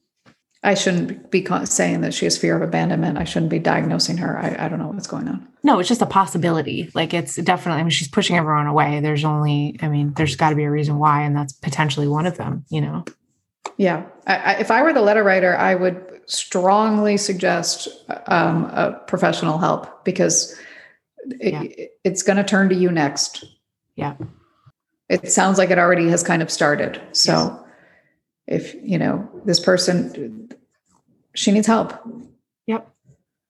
I shouldn't be saying that she has fear of abandonment. I shouldn't be diagnosing her. I, I don't know what's going on. No, it's just a possibility. Like it's definitely, I mean, she's pushing everyone away. There's only, I mean, there's got to be a reason why, and that's potentially one of them, you know? Yeah. I, I, if I were the letter writer, I would strongly suggest um, a professional help because it, yeah. it's going to turn to you next. Yeah. It sounds like it already has kind of started. So yes. if, you know, this person, she needs help. Yep.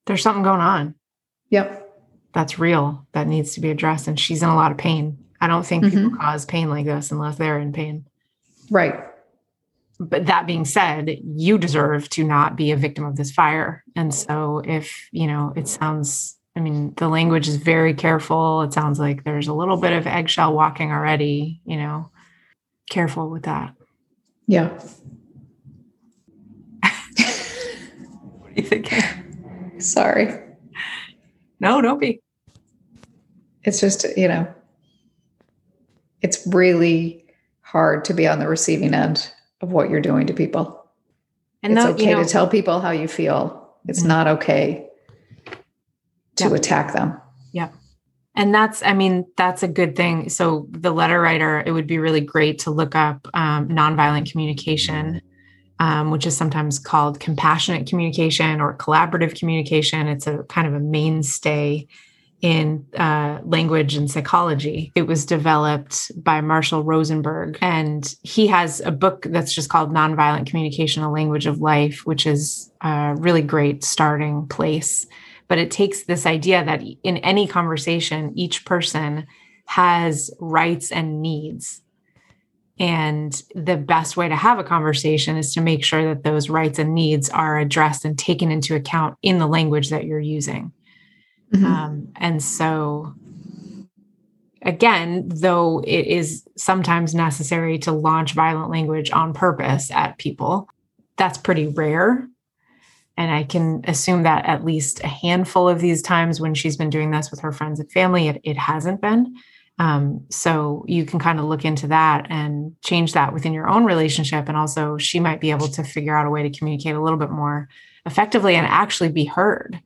There's something going on. Yep. That's real. That needs to be addressed. And she's in a lot of pain. I don't think mm-hmm. people cause pain like this unless they're in pain. Right but that being said, you deserve to not be a victim of this fire. And so, if you know, it sounds, I mean, the language is very careful. It sounds like there's a little bit of eggshell walking already, you know, careful with that. Yeah. [LAUGHS] What are you thinking? Sorry. No, don't be. It's just, you know, it's really hard to be on the receiving end of what you're doing to people. And it's though, okay you know, to tell people how you feel. It's mm-hmm. not okay to attack them. Yeah. And that's, I mean, that's a good thing. So, the letter writer, it would be really great to look up um, nonviolent communication, um, which is sometimes called compassionate communication or collaborative communication. It's a kind of a mainstay in uh, language and psychology. It was developed by Marshall Rosenberg, and he has a book that's just called Nonviolent Communication: A Language of Life, which is a really great starting place. But it takes this idea that in any conversation, each person has rights and needs. And the best way to have a conversation is to make sure that those rights and needs are addressed and taken into account in the language that you're using. Mm-hmm. Um, and so, again, though it is sometimes necessary to launch violent language on purpose at people, that's pretty rare. And I can assume that at least a handful of these times when she's been doing this with her friends and family, it, it hasn't been. Um, so you can kind of look into that and change that within your own relationship. And also, she might be able to figure out a way to communicate a little bit more effectively and actually be heard.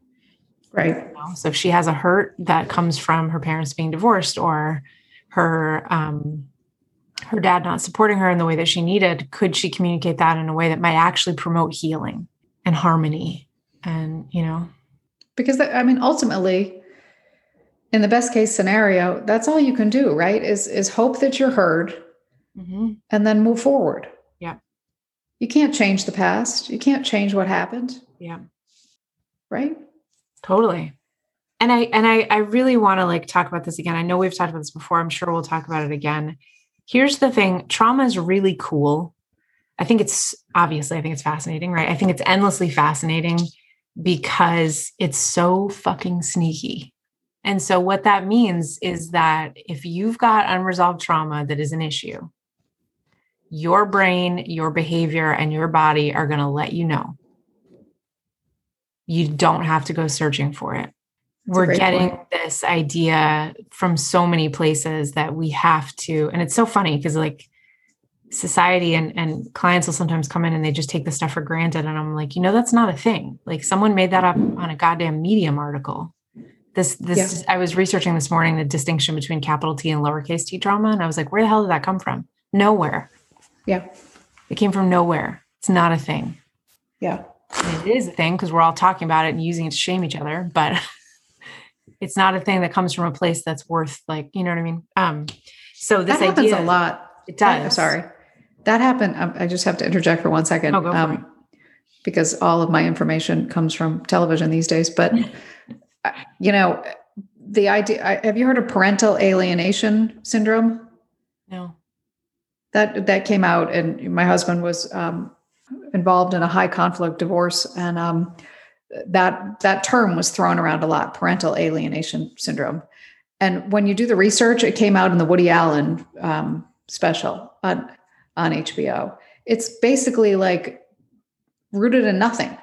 Right. You know? So if she has a hurt that comes from her parents being divorced or her um, her dad not supporting her in the way that she needed, could she communicate that in a way that might actually promote healing and harmony? And you know, because I mean, ultimately, in the best case scenario, that's all you can do, right? Is is hope that you're heard, mm-hmm. and then move forward. Yeah. You can't change the past. You can't change what happened. Yeah. Right. Totally. And I and I I really want to like talk about this again. I know we've talked about this before. I'm sure we'll talk about it again. Here's the thing, trauma is really cool. I think it's obviously I think it's fascinating, right? I think it's endlessly fascinating because it's so fucking sneaky. And so what that means is that if you've got unresolved trauma that is an issue, your brain, your behavior and your body are going to let you know you don't have to go searching for it. That's We're getting point. this idea from so many places that we have to, and it's so funny because like society and, and clients will sometimes come in and they just take the stuff for granted. And I'm like, you know, that's not a thing. Like someone made that up on a goddamn medium article. This, this, yeah. I was researching this morning the distinction between capital T and lowercase t trauma. And I was like, where the hell did that come from? Nowhere. Yeah. It came from nowhere. It's not a thing. Yeah it is a thing because we're all talking about it and using it to shame each other, but [LAUGHS] it's not a thing that comes from a place that's worth like, you know what I mean? Um, so this that happens idea, a lot. It does. That, sorry. That happened. Um, I just have to interject for one second. Oh, um, because all of my information comes from television these days, but [LAUGHS] uh, you know, the idea, have you heard of parental alienation syndrome? No. That, that came out and my husband was, um, involved in a high conflict divorce, and um, that that term was thrown around a lot: parental alienation syndrome. And when you do the research, it came out in the Woody Allen um, special on on HBO. It's basically like rooted in nothing.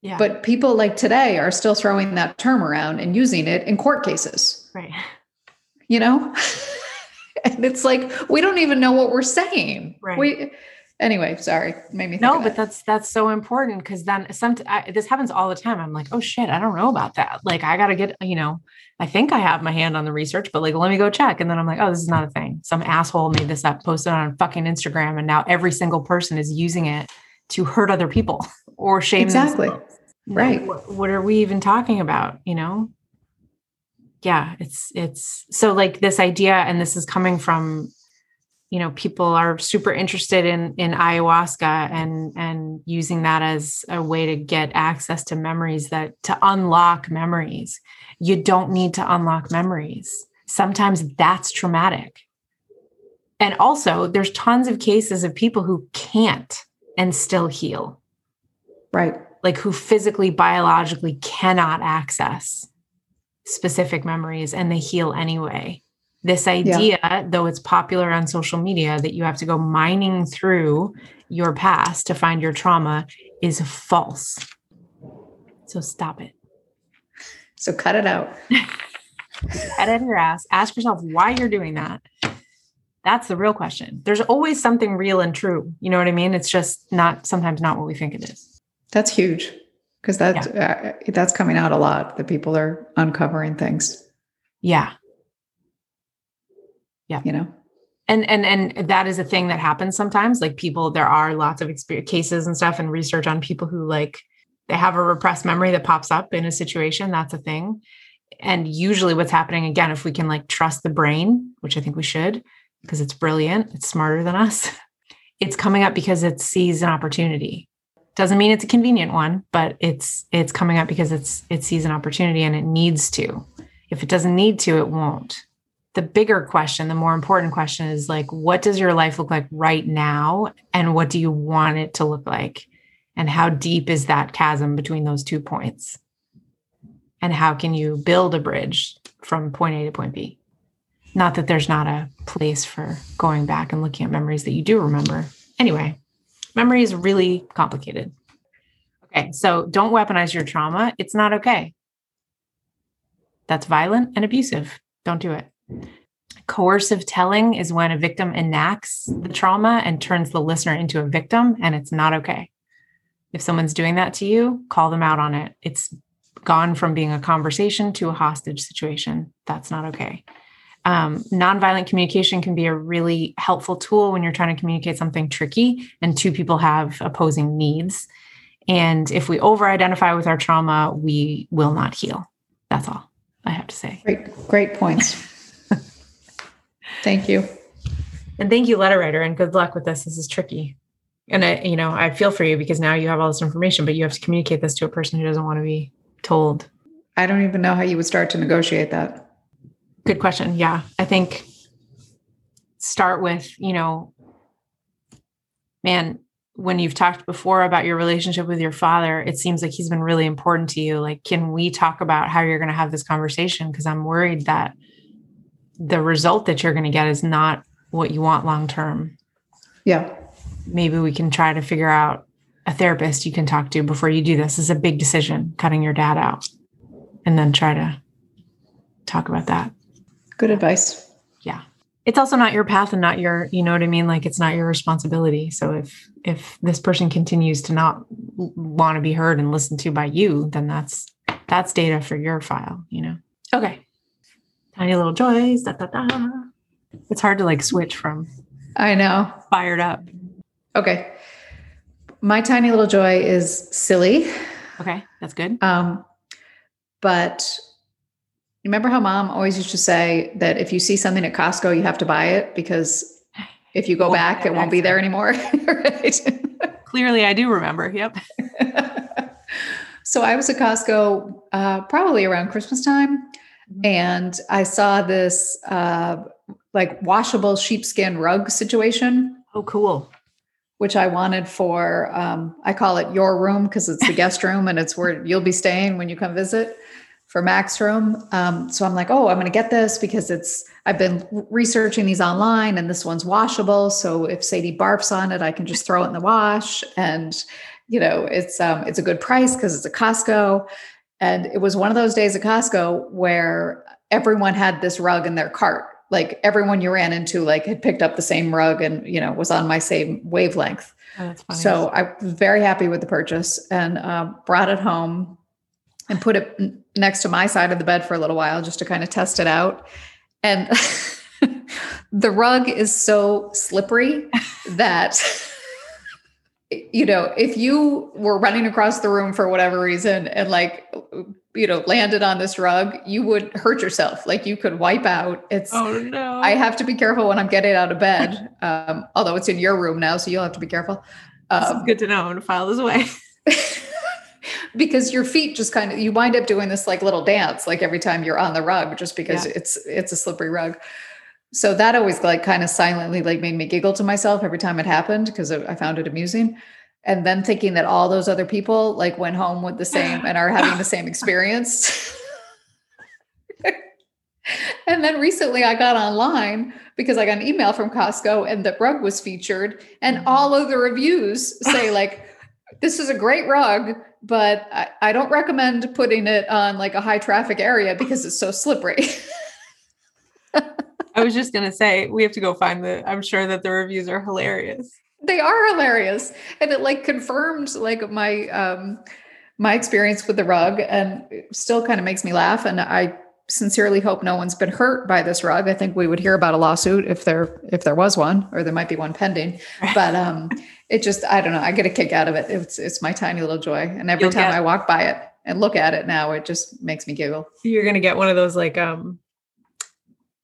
Yeah. But people like today are still throwing that term around and using it in court cases. Right. You know? [LAUGHS] and it's like we don't even know what we're saying. Right. We anyway sorry made me no but that's that's so important because then some I, this happens all the time. I'm like oh shit i don't know about that. Like i gotta get you know i think i have my hand on the research but like let me go check. And then i'm like oh this is not a thing. Some asshole made this up posted on fucking instagram and now every single person is using it to hurt other people [LAUGHS] or shame exactly. Themselves. right. what, what are we even talking about you know? Yeah it's it's so like this idea and this is coming from you know people are super interested in in ayahuasca and and using that as a way to get access to memories that to unlock memories. You don't need to unlock memories. Sometimes that's traumatic. And also there's tons of cases of people who can't and still heal. Right. Like who physically biologically cannot access specific memories and they heal anyway this idea, yeah. though it's popular on social media, that you have to go mining through your past to find your trauma is false. So stop it. So cut it out. [LAUGHS] Edit your ass. Ask yourself why you're doing that. That's the real question. There's always something real and true. You know what I mean? It's just not sometimes not what we think it is. That's huge because that uh, that's coming out a lot. That people are uncovering things. Yeah. Yeah. You know. And and and that is a thing that happens sometimes. Like people, there are lots of experience, cases and stuff and research on people who like they have a repressed memory that pops up in a situation. That's a thing. And usually, what's happening again, if we can like trust the brain, which I think we should, because it's brilliant, it's smarter than us. [LAUGHS] It's coming up because it sees an opportunity. Doesn't mean it's a convenient one, but it's it's coming up because it's it sees an opportunity and it needs to. If it doesn't need to, it won't. The bigger question, the more important question is like, what does your life look like right now? And what do you want it to look like? And how deep is that chasm between those two points? And how can you build a bridge from point A to point B? Not that there's not a place for going back and looking at memories that you do remember. Anyway, memory is really complicated. Okay, so don't weaponize your trauma. It's not okay. That's violent and abusive. Don't do it. Coercive telling is when a victim enacts the trauma and turns the listener into a victim, and it's not okay. If someone's doing that to you, call them out on it. It's gone from being a conversation to a hostage situation. That's not okay. Um, nonviolent communication can be a really helpful tool when you're trying to communicate something tricky and two people have opposing needs. And if we over identify with our trauma, we will not heal. That's all I have to say. Great, great points. Thank you. And thank you, letter writer, and good luck with this. This is tricky. And I, you know, I feel for you because now you have all this information, but you have to communicate this to a person who doesn't want to be told? I don't even know how you would start to negotiate that. Good question. Yeah. I think start with, you know, man, when you've talked before about your relationship with your father, it seems like he's been really important to you. Like, can we talk about how you're going to have this conversation? Because I'm worried that the result that you're going to get is not what you want long term. Yeah. Maybe we can try to figure out a therapist you can talk to before you do this. is a big decision, cutting your dad out, and then try to talk about that. Good advice. Yeah. It's also not your path and not your, you know what I mean? Like it's not your responsibility. So if if this person continues to not want to be heard and listened to by you, then that's that's data for your file, you know. Okay. Tiny little joys. Da, da, da. It's hard to like switch from I know. Fired up. Okay my tiny little joy is silly. Okay, that's good. Um, but remember how mom always used to say that if you see something at Costco, you have to buy it because if you go back, it won't be there anymore. [LAUGHS] right? Clearly, I do remember. Yep. [LAUGHS] so I was at Costco uh, probably around Christmas time, mm-hmm. and I saw this uh, like washable sheepskin rug situation. Oh, cool which I wanted for, um, I call it your room because it's the guest room and it's where you'll be staying when you come visit for Mac's room. Um, so I'm like, oh, I'm going to get this because it's, I've been researching these online and this one's washable. So if Sadie barfs on it, I can just throw it in the wash. And, you know, it's, um, it's a good price because it's a Costco. And it was one of those days at Costco where everyone had this rug in their cart. Like everyone you ran into like had picked up the same rug and you know was on my same wavelength. Oh, so i was very happy with the purchase and uh, brought it home and put it next to my side of the bed for a little while just to kind of test it out. And [LAUGHS] the rug is so slippery that [LAUGHS] you know if you were running across the room for whatever reason and like you know landed on this rug you would hurt yourself. Like you could wipe out. It's oh no. I have to be careful when i'm getting out of bed. [LAUGHS] Um, although it's in your room now so you'll have to be careful. Um, good to know. I'm going to file this away. [LAUGHS] [LAUGHS] Because your feet just kind of you wind up doing this like little dance like every time you're on the rug just because yeah. it's it's a slippery rug so that always like kind of silently like made me giggle to myself every time it happened because i found it amusing and then thinking that all those other people like went home with the same and are having the same [LAUGHS] experience. and then recently I got online because I got an email from Costco and the rug was featured and mm-hmm. all of the reviews say [LAUGHS] like this is a great rug, but I, I don't recommend putting it on like a high traffic area because it's so slippery. [LAUGHS] I was just gonna say we have to go find the. I'm sure that the reviews are hilarious. they are hilarious, and it like confirmed like my um my experience with the rug, and still kind of makes me laugh. And I sincerely hope no one's been hurt by this rug. I think we would hear about a lawsuit if there if there was one, or there might be one pending. But um, it just I don't know. I get a kick out of it. It's it's my tiny little joy, and every You'll time I walk by it and look at it now, it just makes me giggle. You're gonna get one of those like um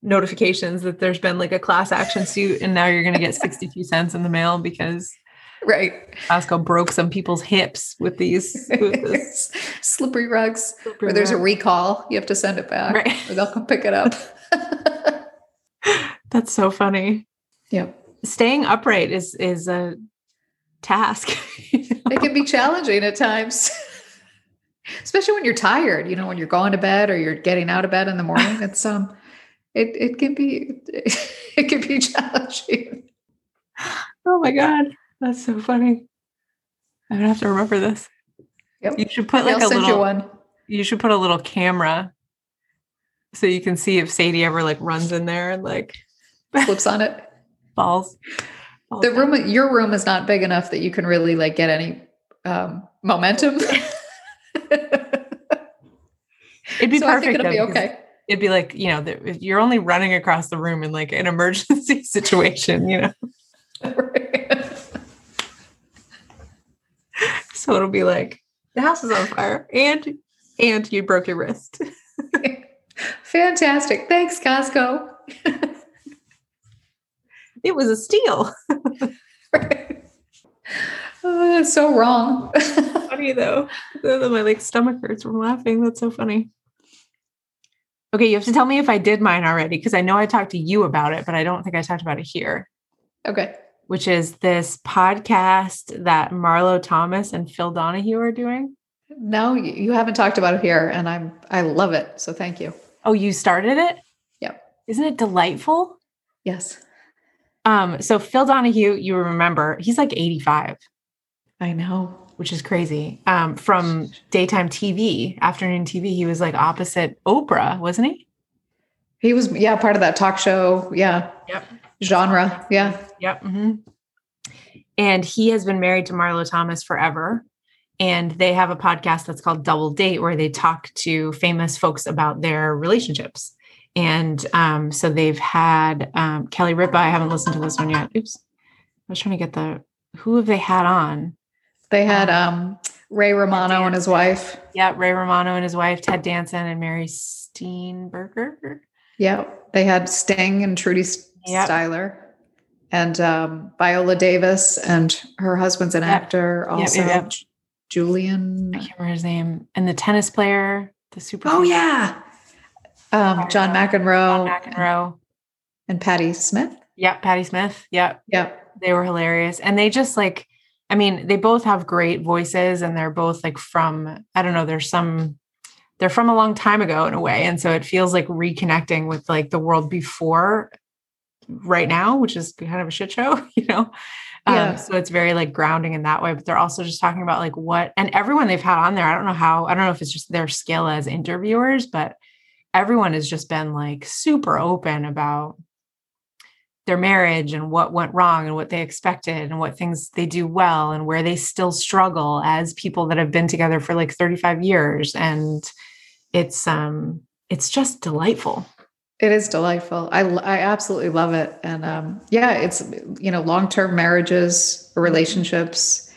notifications that there's been like a class action suit, and now you're gonna get [LAUGHS] 62 cents in the mail because Right. Costco broke some people's hips with these. With [LAUGHS] Slippery rugs. Or there's a recall. You have to send it back. Right. Or they'll come pick it up. [LAUGHS] That's so funny. yep. Staying upright is is a task. It can be challenging at times. Especially when you're tired, you know, when you're going to bed or you're getting out of bed in the morning. It's um it it can be [LAUGHS] it can be [LAUGHS] challenging. oh my god, that's so funny. I'm gonna have to remember this. Yep. You should put like I'll a little. you one. You should put a little camera so you can see if Sadie ever like runs in there and like [LAUGHS] Flips on it. falls. falls The down. room your room is not big enough that you can really like get any um momentum. It'd be so I perfect. think it'll be okay. It'd be like you know, the, you're only running across the room in like an emergency [LAUGHS] situation, you know. [LAUGHS] So it'll be like the house is on fire, and and you broke your wrist. [LAUGHS] Fantastic. Thanks, Costco. It was a steal. oh, so wrong. funny though. My like stomach hurts from laughing. That's so funny. Okay, you have to tell me if I did mine already because I know I talked to you about it, but I don't think I talked about it here. okay. Which is this podcast that Marlo Thomas and Phil Donahue are doing. No, you haven't talked about it here, and I'm I love it. So thank you. Oh, you started it? Yep. Isn't it delightful? Yes, Um, so Phil Donahue, you remember, he's like 85, I know. Which is crazy. Um, from daytime TV, afternoon TV, he was like opposite Oprah, wasn't he? He was yeah part of that talk show. Yeah. Yep. Genre. Yeah. Yep. mhm. And he has been married to Marlo Thomas forever. And they have a podcast that's called Double Date, where they talk to famous folks about their relationships. And um, so they've had um, Kelly Ripa. I haven't listened to this one yet. Oops. I was trying to get the who have they had on? They had um Ray Romano and his wife. Yeah, Ray Romano and his wife, Ted Danson and Mary Steenburgen. Yeah. They had Sting and Trudie Yep. Styler. And um, Viola Davis and her husband's an Yep. actor. Also, yep, yep. Julian. I can't remember his name. And the tennis player, the super. Oh yeah, um, John McEnroe John McEnroe. and Patty Smyth. Yep, Patty Smyth. Yep. Yeah, they were hilarious and they just like i mean they both have great voices and they're both like from i don't know there's some they're from a long time ago in a way and so it feels like reconnecting with like the world before right now which is kind of a shit show [LAUGHS] you know Yeah. um, so it's very like grounding in that way but they're also just talking about like what and everyone they've had on there i don't know how i don't know if it's just their skill as interviewers but everyone has just been like super open about their marriage and what went wrong and what they expected and what things they do well and where they still struggle as people that have been together for like 35 years and it's um it's just delightful it is delightful. I I absolutely love it, and um, yeah, it's you know long term marriages, relationships,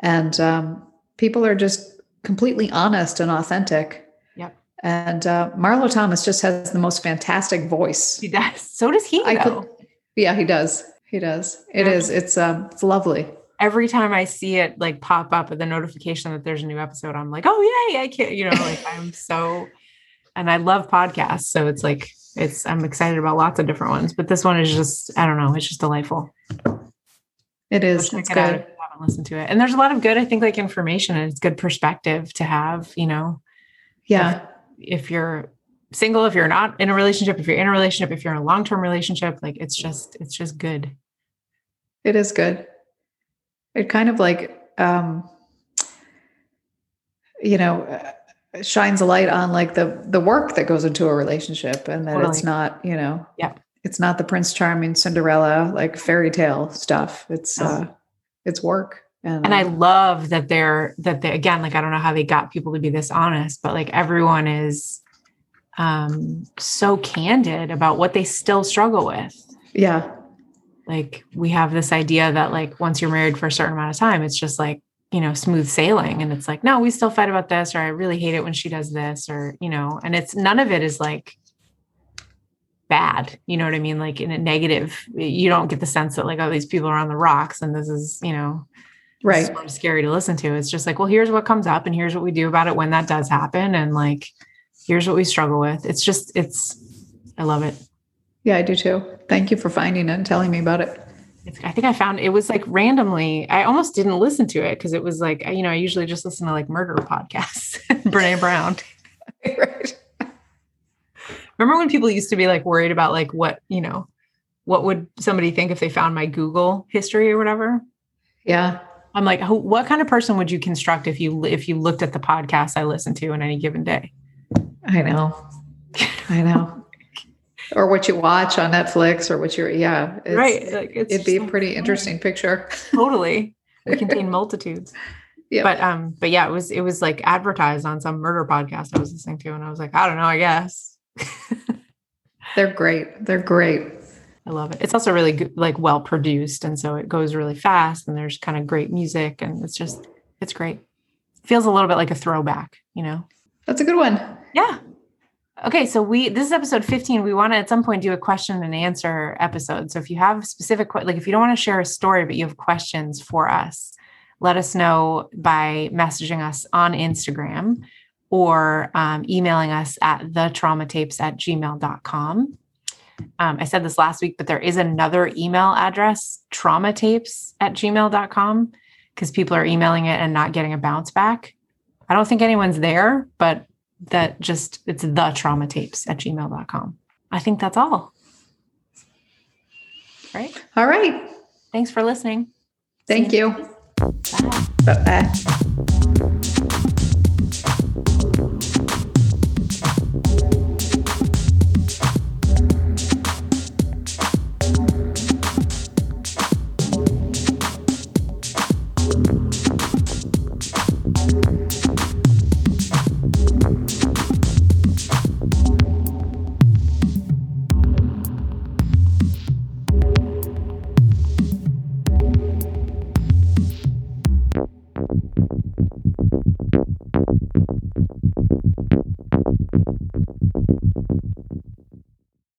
and um, people are just completely honest and authentic. Yep. And uh, Marlo Thomas just has the most fantastic voice. he does so does he I though. could, yeah, he does. He does. It Yeah. is. It's um, it's lovely. every time i see it like pop up with the notification that there's a new episode i'm like oh yay i can't you know like i'm so and i love podcasts so it's like it's i'm excited about lots of different ones but this one is just i don't know it's just delightful It is. It's out if good. you to it. And there's a lot of good, I think, like information and it's good perspective to have, you know, Yeah. if you're single, if you're not in a relationship, if you're in a relationship, if you're in a long-term relationship, like it's just, it's just good. It is good. It kind of like um you know, uh, shines a light on like the the work that goes into a relationship and that Totally. it's not, you know, Yeah. it's not the Prince Charming Cinderella like fairy tale stuff. It's No. uh it's work. And, and i love that they're that they again like i don't know how they got people to be this honest but like everyone is um so candid about what they still struggle with. Yeah. like we have this idea that like once you're married for a certain amount of time it's just like you know smooth sailing. And it's like no we still fight about this or i really hate it when she does this or you know and it's none of it is like bad. You know what i mean? Like in a negative you don't get the sense that like oh these people are on the rocks and this is you know Right. sort of scary to listen to. It's just like well here's what comes up and here's what we do about it when that does happen. And like here's what we struggle with it's just it's i love it Yeah, I do too. Thank you for finding it and telling me about it. It's, I think I found it was like randomly. I almost didn't listen to it because it was like you know I usually just listen to like murder podcasts. [LAUGHS] Brene Brown. [LAUGHS] right. Remember when people used to be like worried about like what you know, what would somebody think if they found my Google history or whatever? Yeah. I'm like, what kind of person would you construct if you if you looked at the podcasts I listen to on any given day? I know. I know. or what you watch on Netflix or what you're yeah. it's- right? Like it's It'd be a pretty oh, interesting picture. Totally, we [LAUGHS] contain multitudes. Yeah. But um, but yeah, it was it was like advertised on some murder podcast I was listening to, and I was like, I don't know, I guess. [LAUGHS] They're great. They're great. I love it. It's also really good, like well produced, and so it goes really fast, and there's kind of great music, and it's just it's great. Feels a little bit like a throwback, you know. That's a good one. Yeah. Okay, so we this is episode 15. We want to at some point do a question and answer episode. So if you have specific like if you don't want to share a story but you have questions for us, let us know by messaging us on Instagram or um, emailing us at the traumatapes at gmail.com. Um, I said this last week, but there is another email address, traumatapes at gmail.com, because people are emailing it and not getting a bounce back. I don't think anyone's there, but that just it's the trauma tapes at gmail.com. I think that's all. Right. All right. Thanks for listening. Thank See you. Bye. Bye bye.